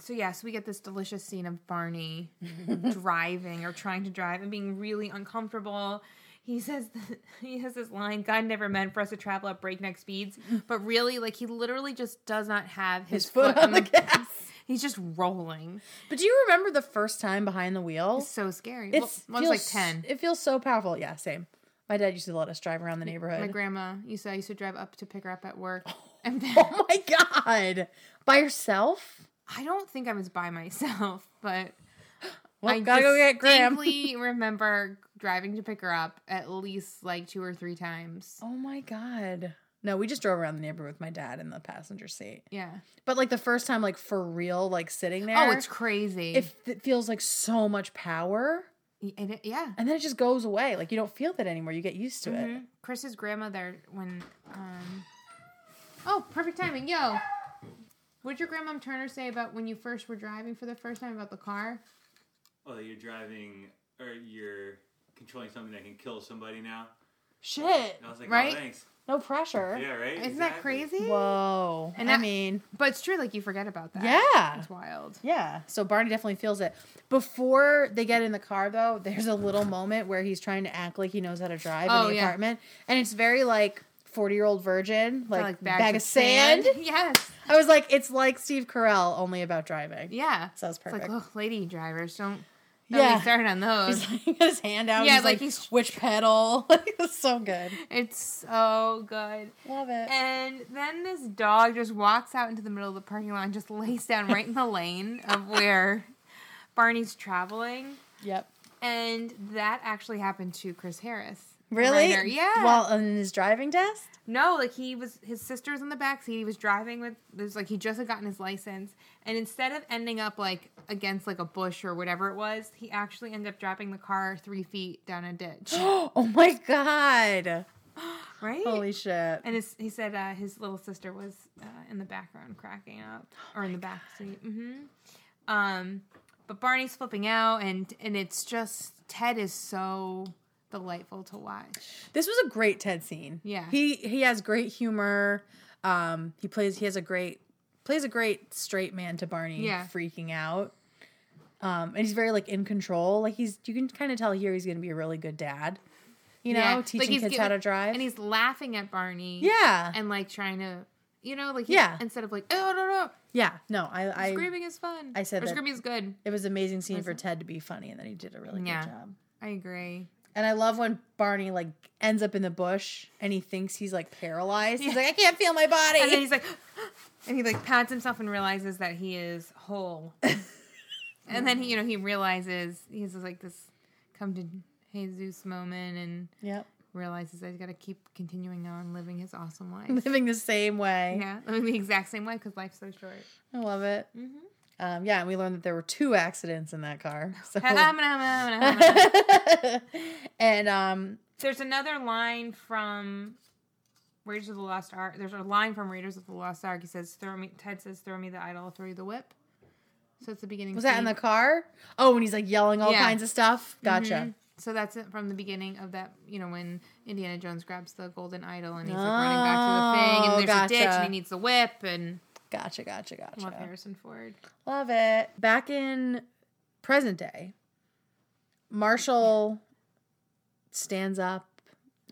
So yeah, so we get this delicious scene of Barney driving or trying to drive and being really uncomfortable. He says he has this line: "God never meant for us to travel at breakneck speeds," but really, like he literally just does not have his, His foot on the gas. He's just rolling. But do you remember the first time behind the wheel? It's so scary. It's well, I was like ten. It feels so powerful. Yeah, same. My dad used to let us drive around the neighborhood. My grandma used to. I used to drive up to pick her up at work, and then oh my god! By yourself? I don't think I was by myself, but Well, I gotta go get Graham. distinctly remember driving to pick her up at least like two or three times. Oh my god! No, we just drove around the neighborhood with my dad in the passenger seat. Yeah. But like the first time, like for real, like sitting there, Oh, it's crazy. it, it feels like so much power, and it- yeah. and then it just goes away. Like you don't feel that anymore. You get used to it. Mhm. Chris's grandmother when um Oh, perfect timing. Yo. What did your grandma Turner say about when you first were driving for the first time about the car? Oh, that you're driving or you're controlling something that can kill somebody now. Shit! And I was like, oh, Right? oh, thanks. No pressure. Yeah, right. Isn't that crazy? Whoa! And I mean, But it's true, like you forget about that. yeah. It's wild. Yeah. So Barney definitely feels it. Before they get in the car, though, there's a little moment where he's trying to act like he knows how to drive Oh, in the yeah. apartment, and it's very like forty year old virgin, like, Or, bag, of sand. Yes. I was like, it's like Steve Carell, only about driving. Yeah. So that's It's like, perfect. oh, lady drivers, don't, Yeah. don't started on those. He's like, his hand out. Yeah, he's like like, he's- which pedal? Like, it's so good. It's so good. Love it. And then this dog just walks out into the middle of the parking lot and just lays down right in the lane of where Barney's traveling. yep. And that actually happened to Chris Harris. Really? writer. Yeah. While on his driving test. no, like he was, his sister was in the back seat. He was driving with, there's like, he just had gotten his license. And instead of ending up like against like a bush or whatever it was, he actually ended up dropping the car three feet down a ditch. oh my god! right? Holy shit! And his, he said uh, his little sister was uh, in the background cracking up, or in the back seat. hmm Um, but Barney's flipping out, and and it's just Ted is so delightful to watch. This was a great Ted scene. Yeah. He he has great humor. Um he plays he has a great plays a great straight man to Barney Yeah. freaking out. Um and he's very like in control. Like he's you can kind of tell here he's going to be a really good dad. You know, Yeah, like teaching he's kids how to drive. and he's laughing at Barney. yeah. and like trying to, you know, like he- Yeah. instead of like oh no no, yeah. No, I I screaming is fun. I said or that- screaming is good. it was an amazing scene for Ted to be funny and then he did a really Yeah. good job. I agree. And I love when Barney like ends up in the bush and he thinks he's like paralyzed. He's like, I can't feel my body. And then he's like, and he like pats himself and realizes that he is whole. And then he, you know, he realizes he's like this come to Jesus moment and Yep. realizes that he's got to keep continuing on living his awesome life. Living the same way. yeah, living the exact same way because life's so short. I love it. Mhm. Um, yeah, and we learned that there were two accidents in that car. So and um There's another line from Raiders of the Lost Ark. There's a line from Raiders of the Lost Ark. He says, "Throw me." Ted says, "Throw me the idol. I'll throw you the whip." So it's the beginning. was that in the car? Oh, when he's like yelling all Yeah. kinds of stuff. Gotcha. Mhm. So that's it from the beginning of that. You know when Indiana Jones grabs the golden idol and he's like running back to the thing, Oh, and there's a ditch, and he needs the whip, and Gotcha, gotcha, gotcha. love Harrison Ford. Love it. Back in present day, Marshall stands up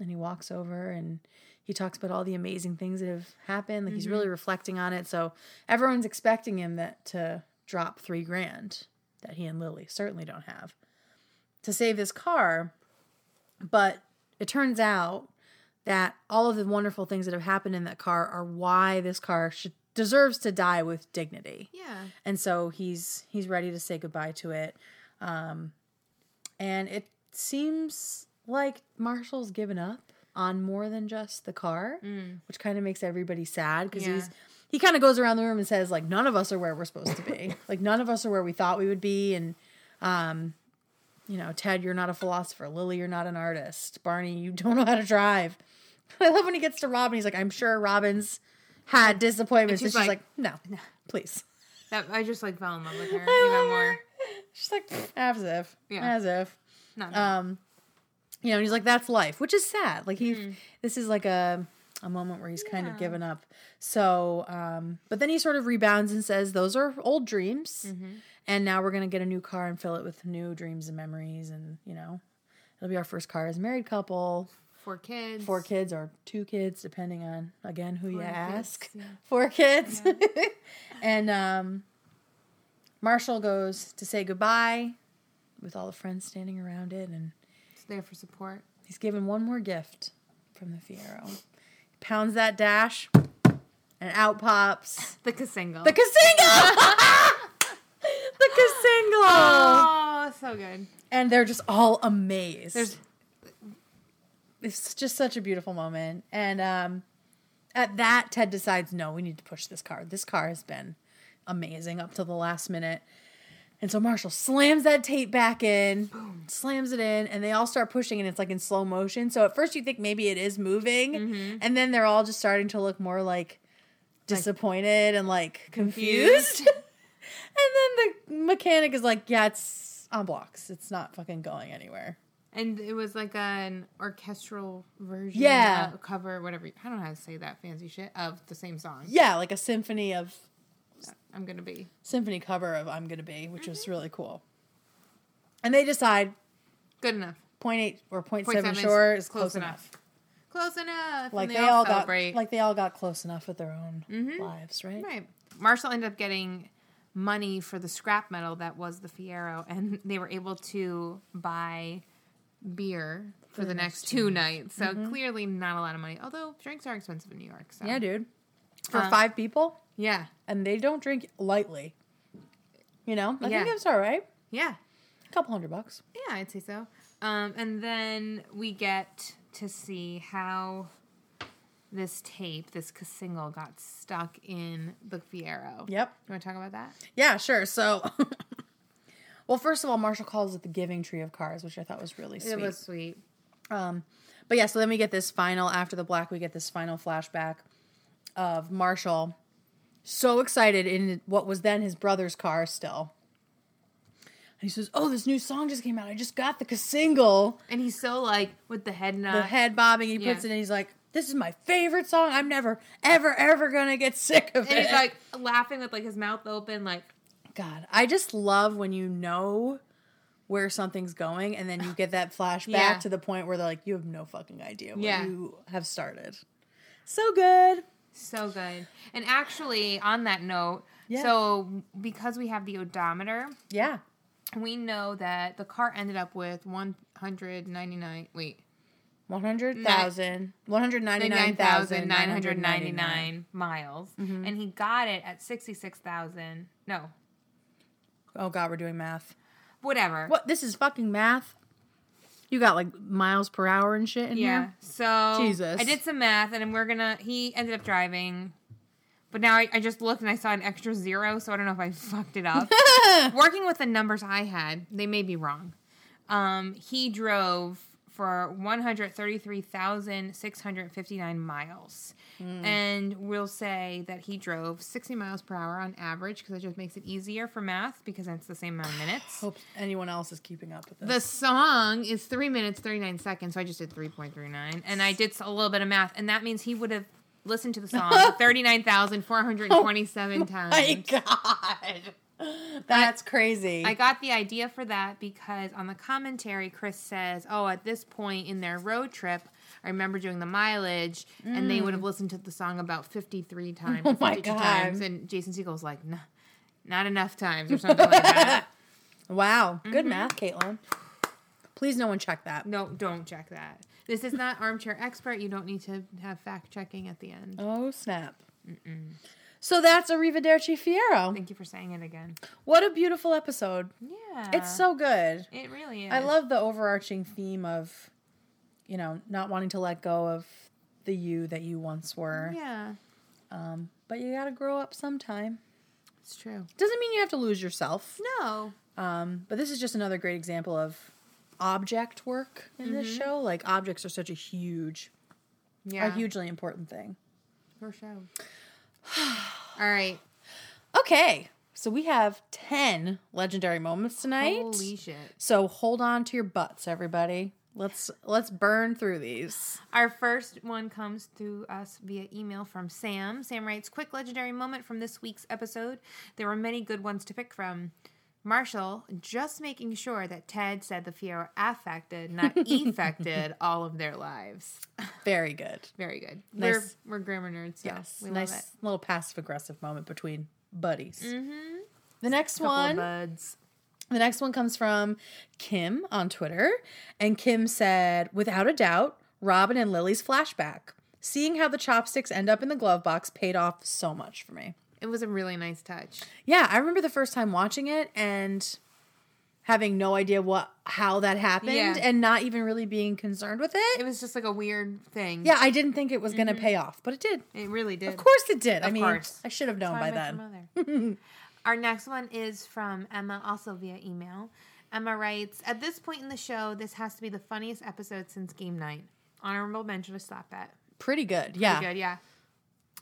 and he walks over and he talks about all the amazing things that have happened. Like he's really mm-hmm. reflecting on it. So everyone's expecting him that to drop three grand that he and Lily certainly don't have to save this car. But it turns out that all of the wonderful things that have happened in that car are why this car should deserves to die with dignity. Yeah. and so he's he's ready to say goodbye to it. Um and it seems like marshall's given up on more than just the car which kind of makes everybody sad because Yeah. he's he kind of goes around the room and says like none of us are where we're supposed to be. Like none of us are where we thought we would be. And um you know ted you're not a philosopher. Lily you're not an artist. Barney you don't know how to drive. I love when he gets to robin he's like i'm sure robin's had disappointments and she's she's, like, like, no please That I just like fell in love with her I even more. her. She's like, as if, Yeah. as if. Not Um, you know, and he's like, that's life, which is sad. Like he, Mm. this is like a a moment where he's kind of given up. So, um, but then he sort of rebounds and says, those are old dreams, Mm-hmm. and now we're gonna get a new car and fill it with new dreams and memories, and you know, it'll be our first car as a married couple, four kids. four kids or two kids, depending on again who you kids, ask. yeah. Four kids. and um Marshall goes to say goodbye with all the friends standing around it and It's there for support. he's given one more gift from the Fiero. He pounds that dash and out pops The Cassingle. the Casingo! the Casingo! oh, so good. And they're just all amazed. There's it's just such a beautiful moment. And um, at that, Ted decides, no, we need to push this car. This car has been amazing up till the last minute. And so Marshall slams that tape back in, slams it in, and they all start pushing, and it's like in slow motion. So at first you think maybe it is moving, and then they're all just starting to look more like disappointed and like confused. and then the mechanic is like, yeah, it's on blocks. It's not fucking going anywhere. And it was like an orchestral version. Yeah. uh, cover, whatever. I don't know how to say that fancy shit of the same song. Yeah, like a symphony of I'm gonna be. symphony cover of I'm Gonna Be, which was really cool. And they decide Good enough. 0.8 or 0.7 Point seven short is close, enough. Close enough. Like and they, all got like they all got close enough with their own Mhm. lives, right? Right. Marshall ended up getting money for the scrap metal that was the Fiero, and they were able to buy beer for, the, next two nights. So clearly not a lot of money. Although drinks are expensive in New York. So Yeah, dude. For Uh, five people, Yeah. and they don't drink lightly. You know, I Yeah. think it's all right. Yeah. A couple hundred bucks. Yeah, I'd say so. Um, and then we get to see how this tape, this single, got stuck in the Fiero. Yep. You want to talk about that? Yeah, sure. So, well, first of all, Marshall calls it the giving tree of cars, which I thought was really sweet. It was sweet. Um, but yeah, so then we get this final after the black, we get this final flashback of Marshall so excited in what was then his brother's car still. And he says, "Oh, this new song just came out. I just got the single." And he's so like with the head nod. The head bobbing, he puts it in. He's like, "This is my favorite song. I'm never, ever, ever gonna get sick of and it." he's like laughing with like his mouth open, like God, I just love when you know where something's going, and then you get that flashback Yeah. to the point where they're like, "You have no fucking idea what Yeah. you have started." So good. so good. And actually, on that note, Yeah. so because we have the odometer, Yeah. we know that the car ended up with 199. Wait. 100,000, 199,999 99,999 miles. Mm-hmm. And he got it at 66,000. No. Oh God, we're doing math. Whatever. What? This is fucking math. You got like miles per hour and shit in here. Yeah. here. So Jesus. I did some math, and we're gonna. He ended up driving, but now I, I just looked and I saw an extra zero, so I don't know if I fucked it up. Working with the numbers I had, they may be wrong. Um, he drove for one hundred thirty-three thousand six hundred fifty-nine miles, hmm. and we'll say that he drove sixty miles per hour on average because it just makes it easier for math because it's the same amount of minutes. Hope anyone else is keeping up with this. The song is three minutes thirty nine seconds, so I just did three point three nine, and I did a little bit of math, and that means he would have listened to the song thirty nine thousand four hundred twenty seven oh times. My God, that's crazy. I got the idea for that because on the commentary, Chris says, "Oh, at this point in their road trip." I remember doing the mileage, and they would have listened to the song about fifty-three times, or Mm. Oh my God. times, and Jason Segel's like, "Nah, "Not enough times," or something like that. wow, Mm-hmm. good math, Caitlin. Please, no one check that. No, don't check that. This is not armchair expert. You don't need to have fact checking at the end. Oh snap! So that's Arrivederci Fiero. Thank you for saying it again. What a beautiful episode. Yeah, It's so good. It really is. I love the overarching theme of, you know, not wanting to let go of the you that you once were. Yeah, Um, but you got to grow up sometime. it's true. Doesn't mean you have to lose yourself. No. Um, but this is just another great example of object work in this show. Like objects are such a huge, Yeah. a hugely important thing. for sure. All right. Okay, so we have ten legendary moments tonight. Holy shit. So hold on to your butts, everybody. Let's let's burn through these. Our first one comes to us via email from Sam. Sam writes, "Quick legendary moment from this week's episode. There were many good ones to pick from." Marshall just making sure that Ted said the Fiero affected, not effected, all of their lives. Very good. Very good. Nice. We're we're grammar nerds, so Yes, we nice love it. little passive aggressive moment between buddies. Mm-hmm. The next one, buds. the next one comes from Kim on Twitter, and Kim said, "Without a doubt, Robin and Lily's flashback. Seeing how the chopsticks end up in the glove box paid off so much for me." It was a really nice touch. Yeah, I remember the first time watching it and having no idea what how that happened Yeah. and not even really being concerned with it. It was just like a weird thing. yeah, I didn't think it was going to mm-hmm. pay off, but it did. It really did. Of course it did. I mean, course. I should have known by why I met then. Our next one is from Emma, also via email. Emma writes, At this point in the show, this has to be the funniest episode since game night. Honorable mention to Slap Bet. Pretty good. Yeah. Pretty good, yeah.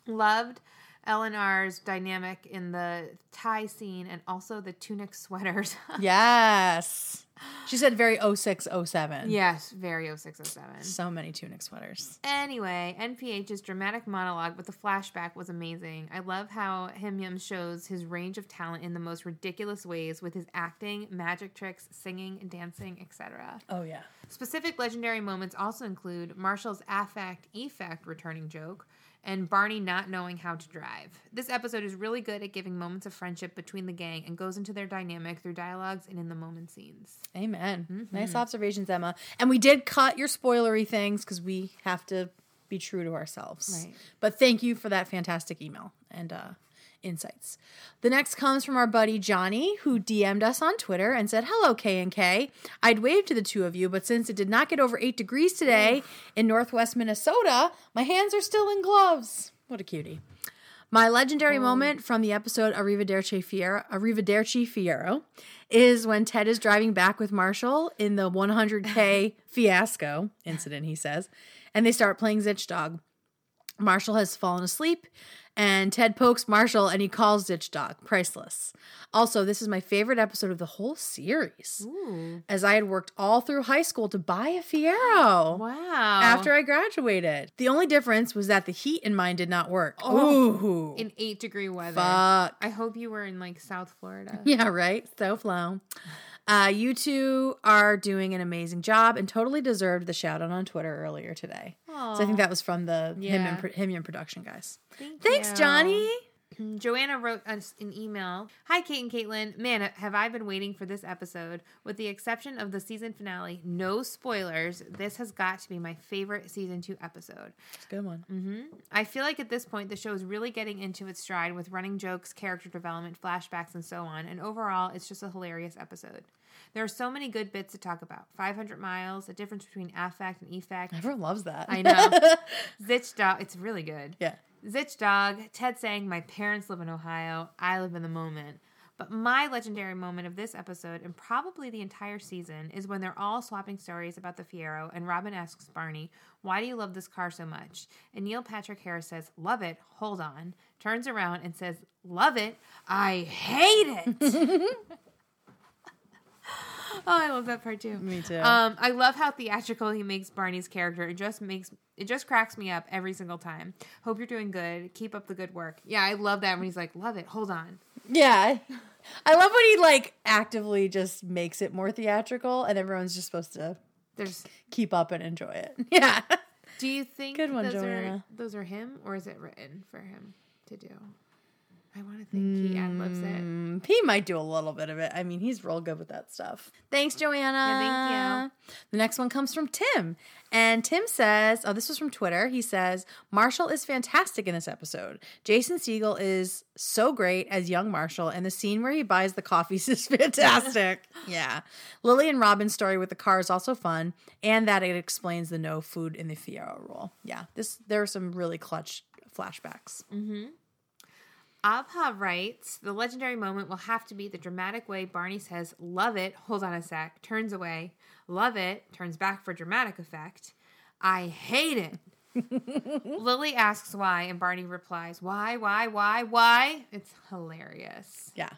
Loved Eleanor's dynamic in the Thai scene and also the tunic sweaters. Yes. She said very 0607. yes, very 0607. So many tunic sweaters. Anyway, NPH's dramatic monologue with the flashback was amazing. I love how HIMYM shows his range of talent in the most ridiculous ways with his acting, magic tricks, singing, dancing, etc. Oh, yeah. Specific legendary moments also include Marshall's affect effect returning joke and Barney not knowing how to drive. This episode is really good at giving moments of friendship between the gang and goes into their dynamic through dialogues and in the moment scenes. Amen. Mm-hmm. Nice observations, Emma. And we did cut your spoilery things because we have to be true to ourselves. Right. But thank you for that fantastic email and uh, insights. The next comes from our buddy Johnny, who DM'd us on Twitter and said, "Hello, K and K. I'd wave to the two of you, but since it did not get over eight degrees today in Northwest Minnesota, my hands are still in gloves. What a cutie." My legendary oh. moment from the episode Arrivederci Fiero, Arrivederci Fiero is when Ted is driving back with Marshall in the 100K fiasco incident, he says, and they start playing Zitch Dog. Marshall has fallen asleep, and Ted pokes Marshall and he calls Zitch Dog. Priceless. Also, this is my favorite episode of the whole series, Ooh. as I had worked all through high school to buy a Fiero Wow. after I graduated. The only difference was that the heat in mine did not work. Oh. Ooh. in 8 degree weather. Fuck. I hope you were in like South Florida. Yeah, right. So flow. Uh, you two are doing an amazing job and totally deserved the shout out on Twitter earlier today. So I think that was from the him Yeah. and, him and production guys. Thank Thanks, you. Johnny. Joanna wrote us an email. Hi, Kate and Caitlin. Man, have I been waiting for this episode. With the exception of the season finale, no spoilers. This has got to be my favorite season two episode. It's a good one. Mm-hmm. I feel like at this point, the show is really getting into its stride with running jokes, character development, flashbacks, and so on. And overall, it's just a hilarious episode. There are so many good bits to talk about 500 miles, the difference between affect and effect. Everyone loves that. I know. Zitch dog. It's really good. yeah. Zitch dog. Ted saying, My parents live in Ohio. I live in the moment. But my legendary moment of this episode, and probably the entire season, is when they're all swapping stories about the Fiero, and Robin asks Barney, Why do you love this car so much? And Neil Patrick Harris says, Love it. Hold on. Turns around and says, Love it. I hate it. oh, I love that part too. Me too. Um, I love how theatrical he makes Barney's character. It just makes it just cracks me up every single time. Hope you're doing good. Keep up the good work. Yeah, I love that when he's like, "Love it." Hold on. Yeah. I love when he like actively just makes it more theatrical and everyone's just supposed to There's. keep up and enjoy it. Yeah. Do you think Good one, those are Joanna. those are him, or is it written for him to do? I want to think he ad libs it. Mm, he might do a little bit of it. I mean, he's real good with that stuff. Thanks, Joanna. Yeah, thank you. The next one comes from Tim. And Tim says, oh, this was from Twitter. He says, Marshall is fantastic in this episode. Jason Segel is so great as young Marshall, and the scene where he buys the coffees is fantastic. yeah. Lily and Robin's story with the car is also fun, and that it explains the no food in the Fiero rule. Yeah. This there are some really clutch flashbacks. Abha writes, the legendary moment will have to be the dramatic way Barney says, love it, hold on a sec, turns away, love it, turns back for dramatic effect. I hate it. Lily asks why, and Barney replies, why, why, why, why? It's hilarious. Yeah.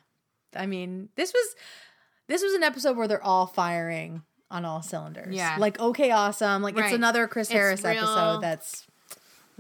I mean, this was this was an episode where they're all firing on all cylinders. Yeah. Like okay, awesome. Like it's another Chris It's Harris real- episode that's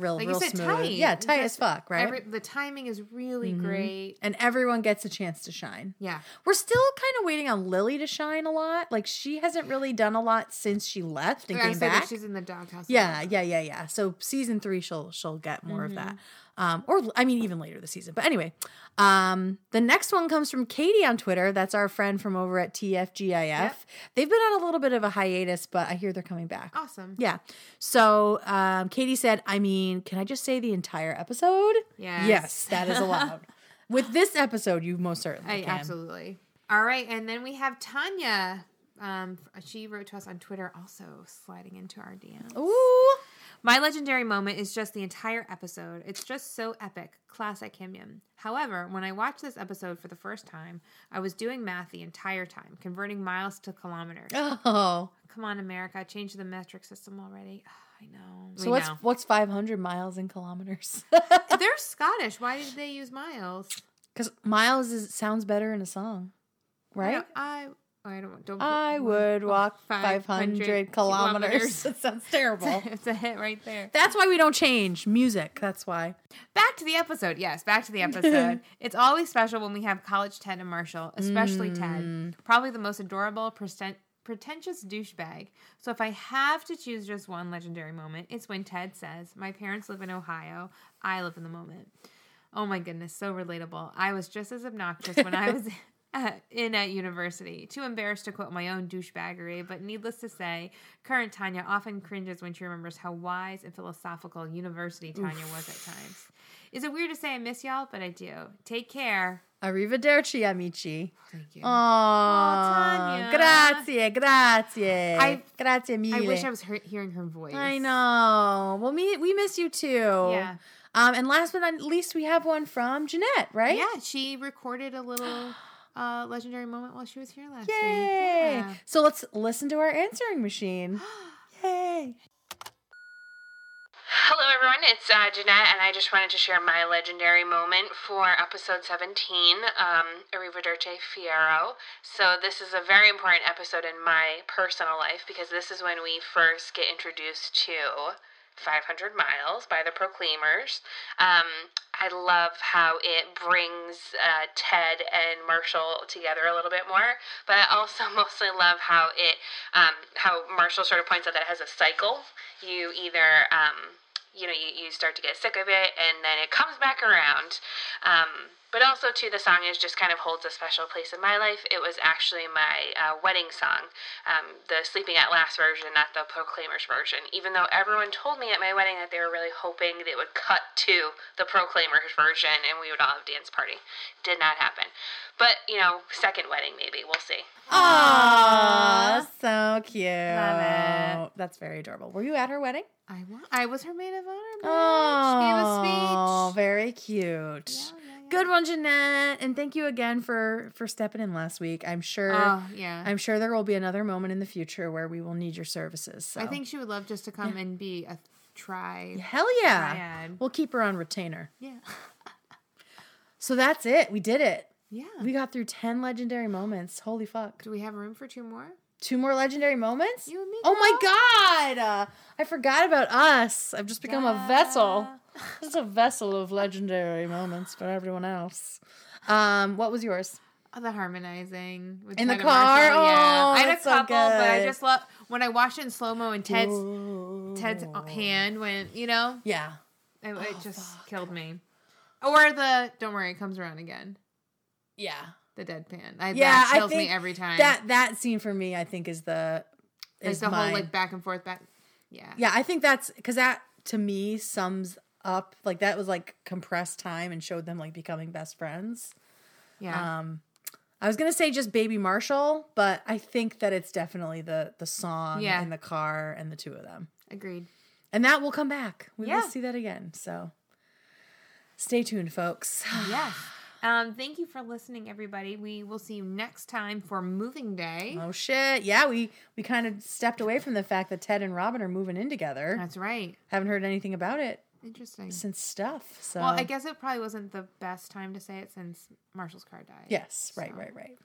real Like real you said, smooth. tight. Yeah, tight as fuck, right? Every, the timing is really great. and everyone gets a chance to shine. Yeah. We're still kind of waiting on Lily to shine a lot. Like she hasn't really done a lot since she left and I came back. she's in the doghouse. Yeah, yeah, yeah, yeah. So season three, she'll she'll get more Mm-hmm. of that, um, or I mean, even later this season. But anyway, um, the next one comes from Katie on Twitter. That's our friend from over at TFGIF. They've been on a little bit of a hiatus, but I hear they're coming back. Awesome. Yeah. So um, Katie said, "I mean, can I just say the entire episode? Yes. yes, that is allowed. With this episode, you most certainly I, can. absolutely. All right, and then we have Tanya. Um, she wrote to us on Twitter, also sliding into our DMs. Ooh, My legendary moment is just the entire episode. It's just so epic. Classic HIMYM. However, when I watched this episode for the first time, I was doing math the entire time, converting miles to kilometers. oh. Come on, America, change the metric system already. I know. So We what's know. what's five hundred miles in kilometers? They're Scottish. Why did they use miles? Because miles is sounds better in a song, right? I I, I don't don't. I would walk 500 kilometers. That sounds terrible. it's a hit right there. That's why we don't change music. That's why. Back to the episode. Yes, back to the episode. it's always special when we have college Ted and Marshall, especially Mm. Ted. Probably the most adorable, present, pretentious douchebag. So if I have to choose just one legendary moment, it's when Ted says, My parents live in Ohio. I live in the moment. Oh my goodness, so relatable. I was just as obnoxious when I was at, in at university. Too embarrassed to quote my own douchebaggery, but needless to say, current Tanya often cringes when she remembers how wise and philosophical university Tanya was at times. Is it weird to say I miss y'all? But I do. Take care. Arrivederci, amici. Thank you. Oh, Tanya. grazie, grazie. I- grazie mille. I wish I was he- hearing her voice. I know. Well, me, we miss you too. Yeah. Um, and last but not least, we have one from Jeanette, right? Yeah, she recorded a little uh, legendary moment while she was here last week. Yay! Yeah. So let's listen to our answering machine. Yay! Hello, everyone. It's uh, Jeanette, and I just wanted to share my legendary moment for episode 17, um, Arrivederci Fiero. So, this is a very important episode in my personal life because this is when we first get introduced to 500 Miles by the Proclaimers. Um, I love how it brings uh, Ted and Marshall together a little bit more, but I also mostly love how it, um, how Marshall sort of points out that it has a cycle. You either um, you know, you, you start to get sick of it and then it comes back around. Um, but also, too, the song is just kind of holds a special place in my life. It was actually my uh, wedding song, um, the Sleeping at Last version, not the Proclaimers version. Even though everyone told me at my wedding that they were really hoping they would cut to the Proclaimers version and we would all have a dance party. Did not happen. But, you know, second wedding maybe. We'll see. Aww, so cute. Love it. That's very adorable. Were you at her wedding? I was. I was her maid of honor. bitch. Oh, Gave a speech. very cute. Yeah, yeah, yeah. Good one, Jeanette. And thank you again for for stepping in last week. I'm sure. Oh yeah. I'm sure there will be another moment in the future where we will need your services. So. I think she would love just to come and be a try. Hell yeah. Triad. We'll keep her on retainer. Yeah. So that's it. We did it. Yeah. We got through 10 legendary moments. Holy fuck. Do we have room for two more? Two more legendary moments? You and me, Oh my god. Uh, I forgot about us. I've just become a vessel. Just a vessel of legendary moments for everyone else. Um, what was yours? Oh, the harmonizing with In the car? Marshall, yeah. Oh, I had a that's so couple, but I just love when I watched it in slow mo and Ted's Ted's hand went, you know, Yeah. it, Oh, it just killed me. Or the don't worry, it comes around again. Yeah. The deadpan. I, Yeah, that kills me every time. That that scene for me, I think, is the like is the mine. whole like back and forth back. Yeah. Yeah, I think that's because that to me sums up like that was like compressed time and showed them like becoming best friends. Yeah. Um, I was gonna say just Baby Marshall, but I think that it's definitely the the song Yeah. in the car and the two of them, Agreed. and that will come back. We Yeah. will see that again. So stay tuned, folks. Yes. Um, thank you for listening, everybody. We will see you next time for Moving Day. Oh shit! Yeah, we we kind of stepped away from the fact that Ted and Robin are moving in together. That's right. Haven't heard anything about it Interesting. since stuff. So Well, I guess it probably wasn't the best time to say it since Marshall's car died. yes, right, So, right, right.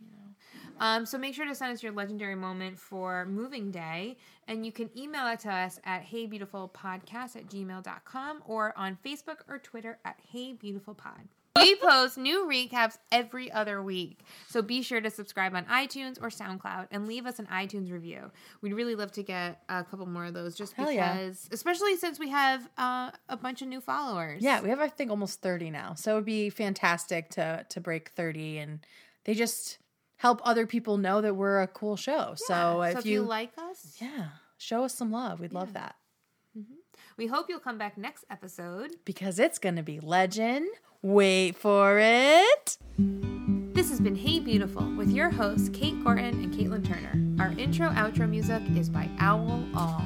Um, so make sure to send us your legendary moment for moving day. And you can email it to us at heybeautifulpodcast at gmail.com or on Facebook or Twitter at heybeautifulpod. We post new recaps every other week. So be sure to subscribe on iTunes or SoundCloud and leave us an iTunes review. We'd really love to get a couple more of those just Hell yeah. because, especially since we have uh, a bunch of new followers. Yeah, we have I think almost 30 now. So it would be fantastic to to break 30 and they just help other people know that we're a cool show. so Yeah. if, you, like us, yeah, show us some love. We'd love that. we hope you'll come back next episode. Because it's going to be legend. Wait for it. This has been Hey Beautiful with your hosts, Kate Gorton and Caitlin Turner. Our intro outro music is by Owl All.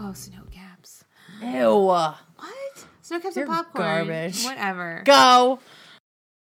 Oh, snow caps. Ew. What? Snow caps They're and popcorn. garbage. Whatever. Go.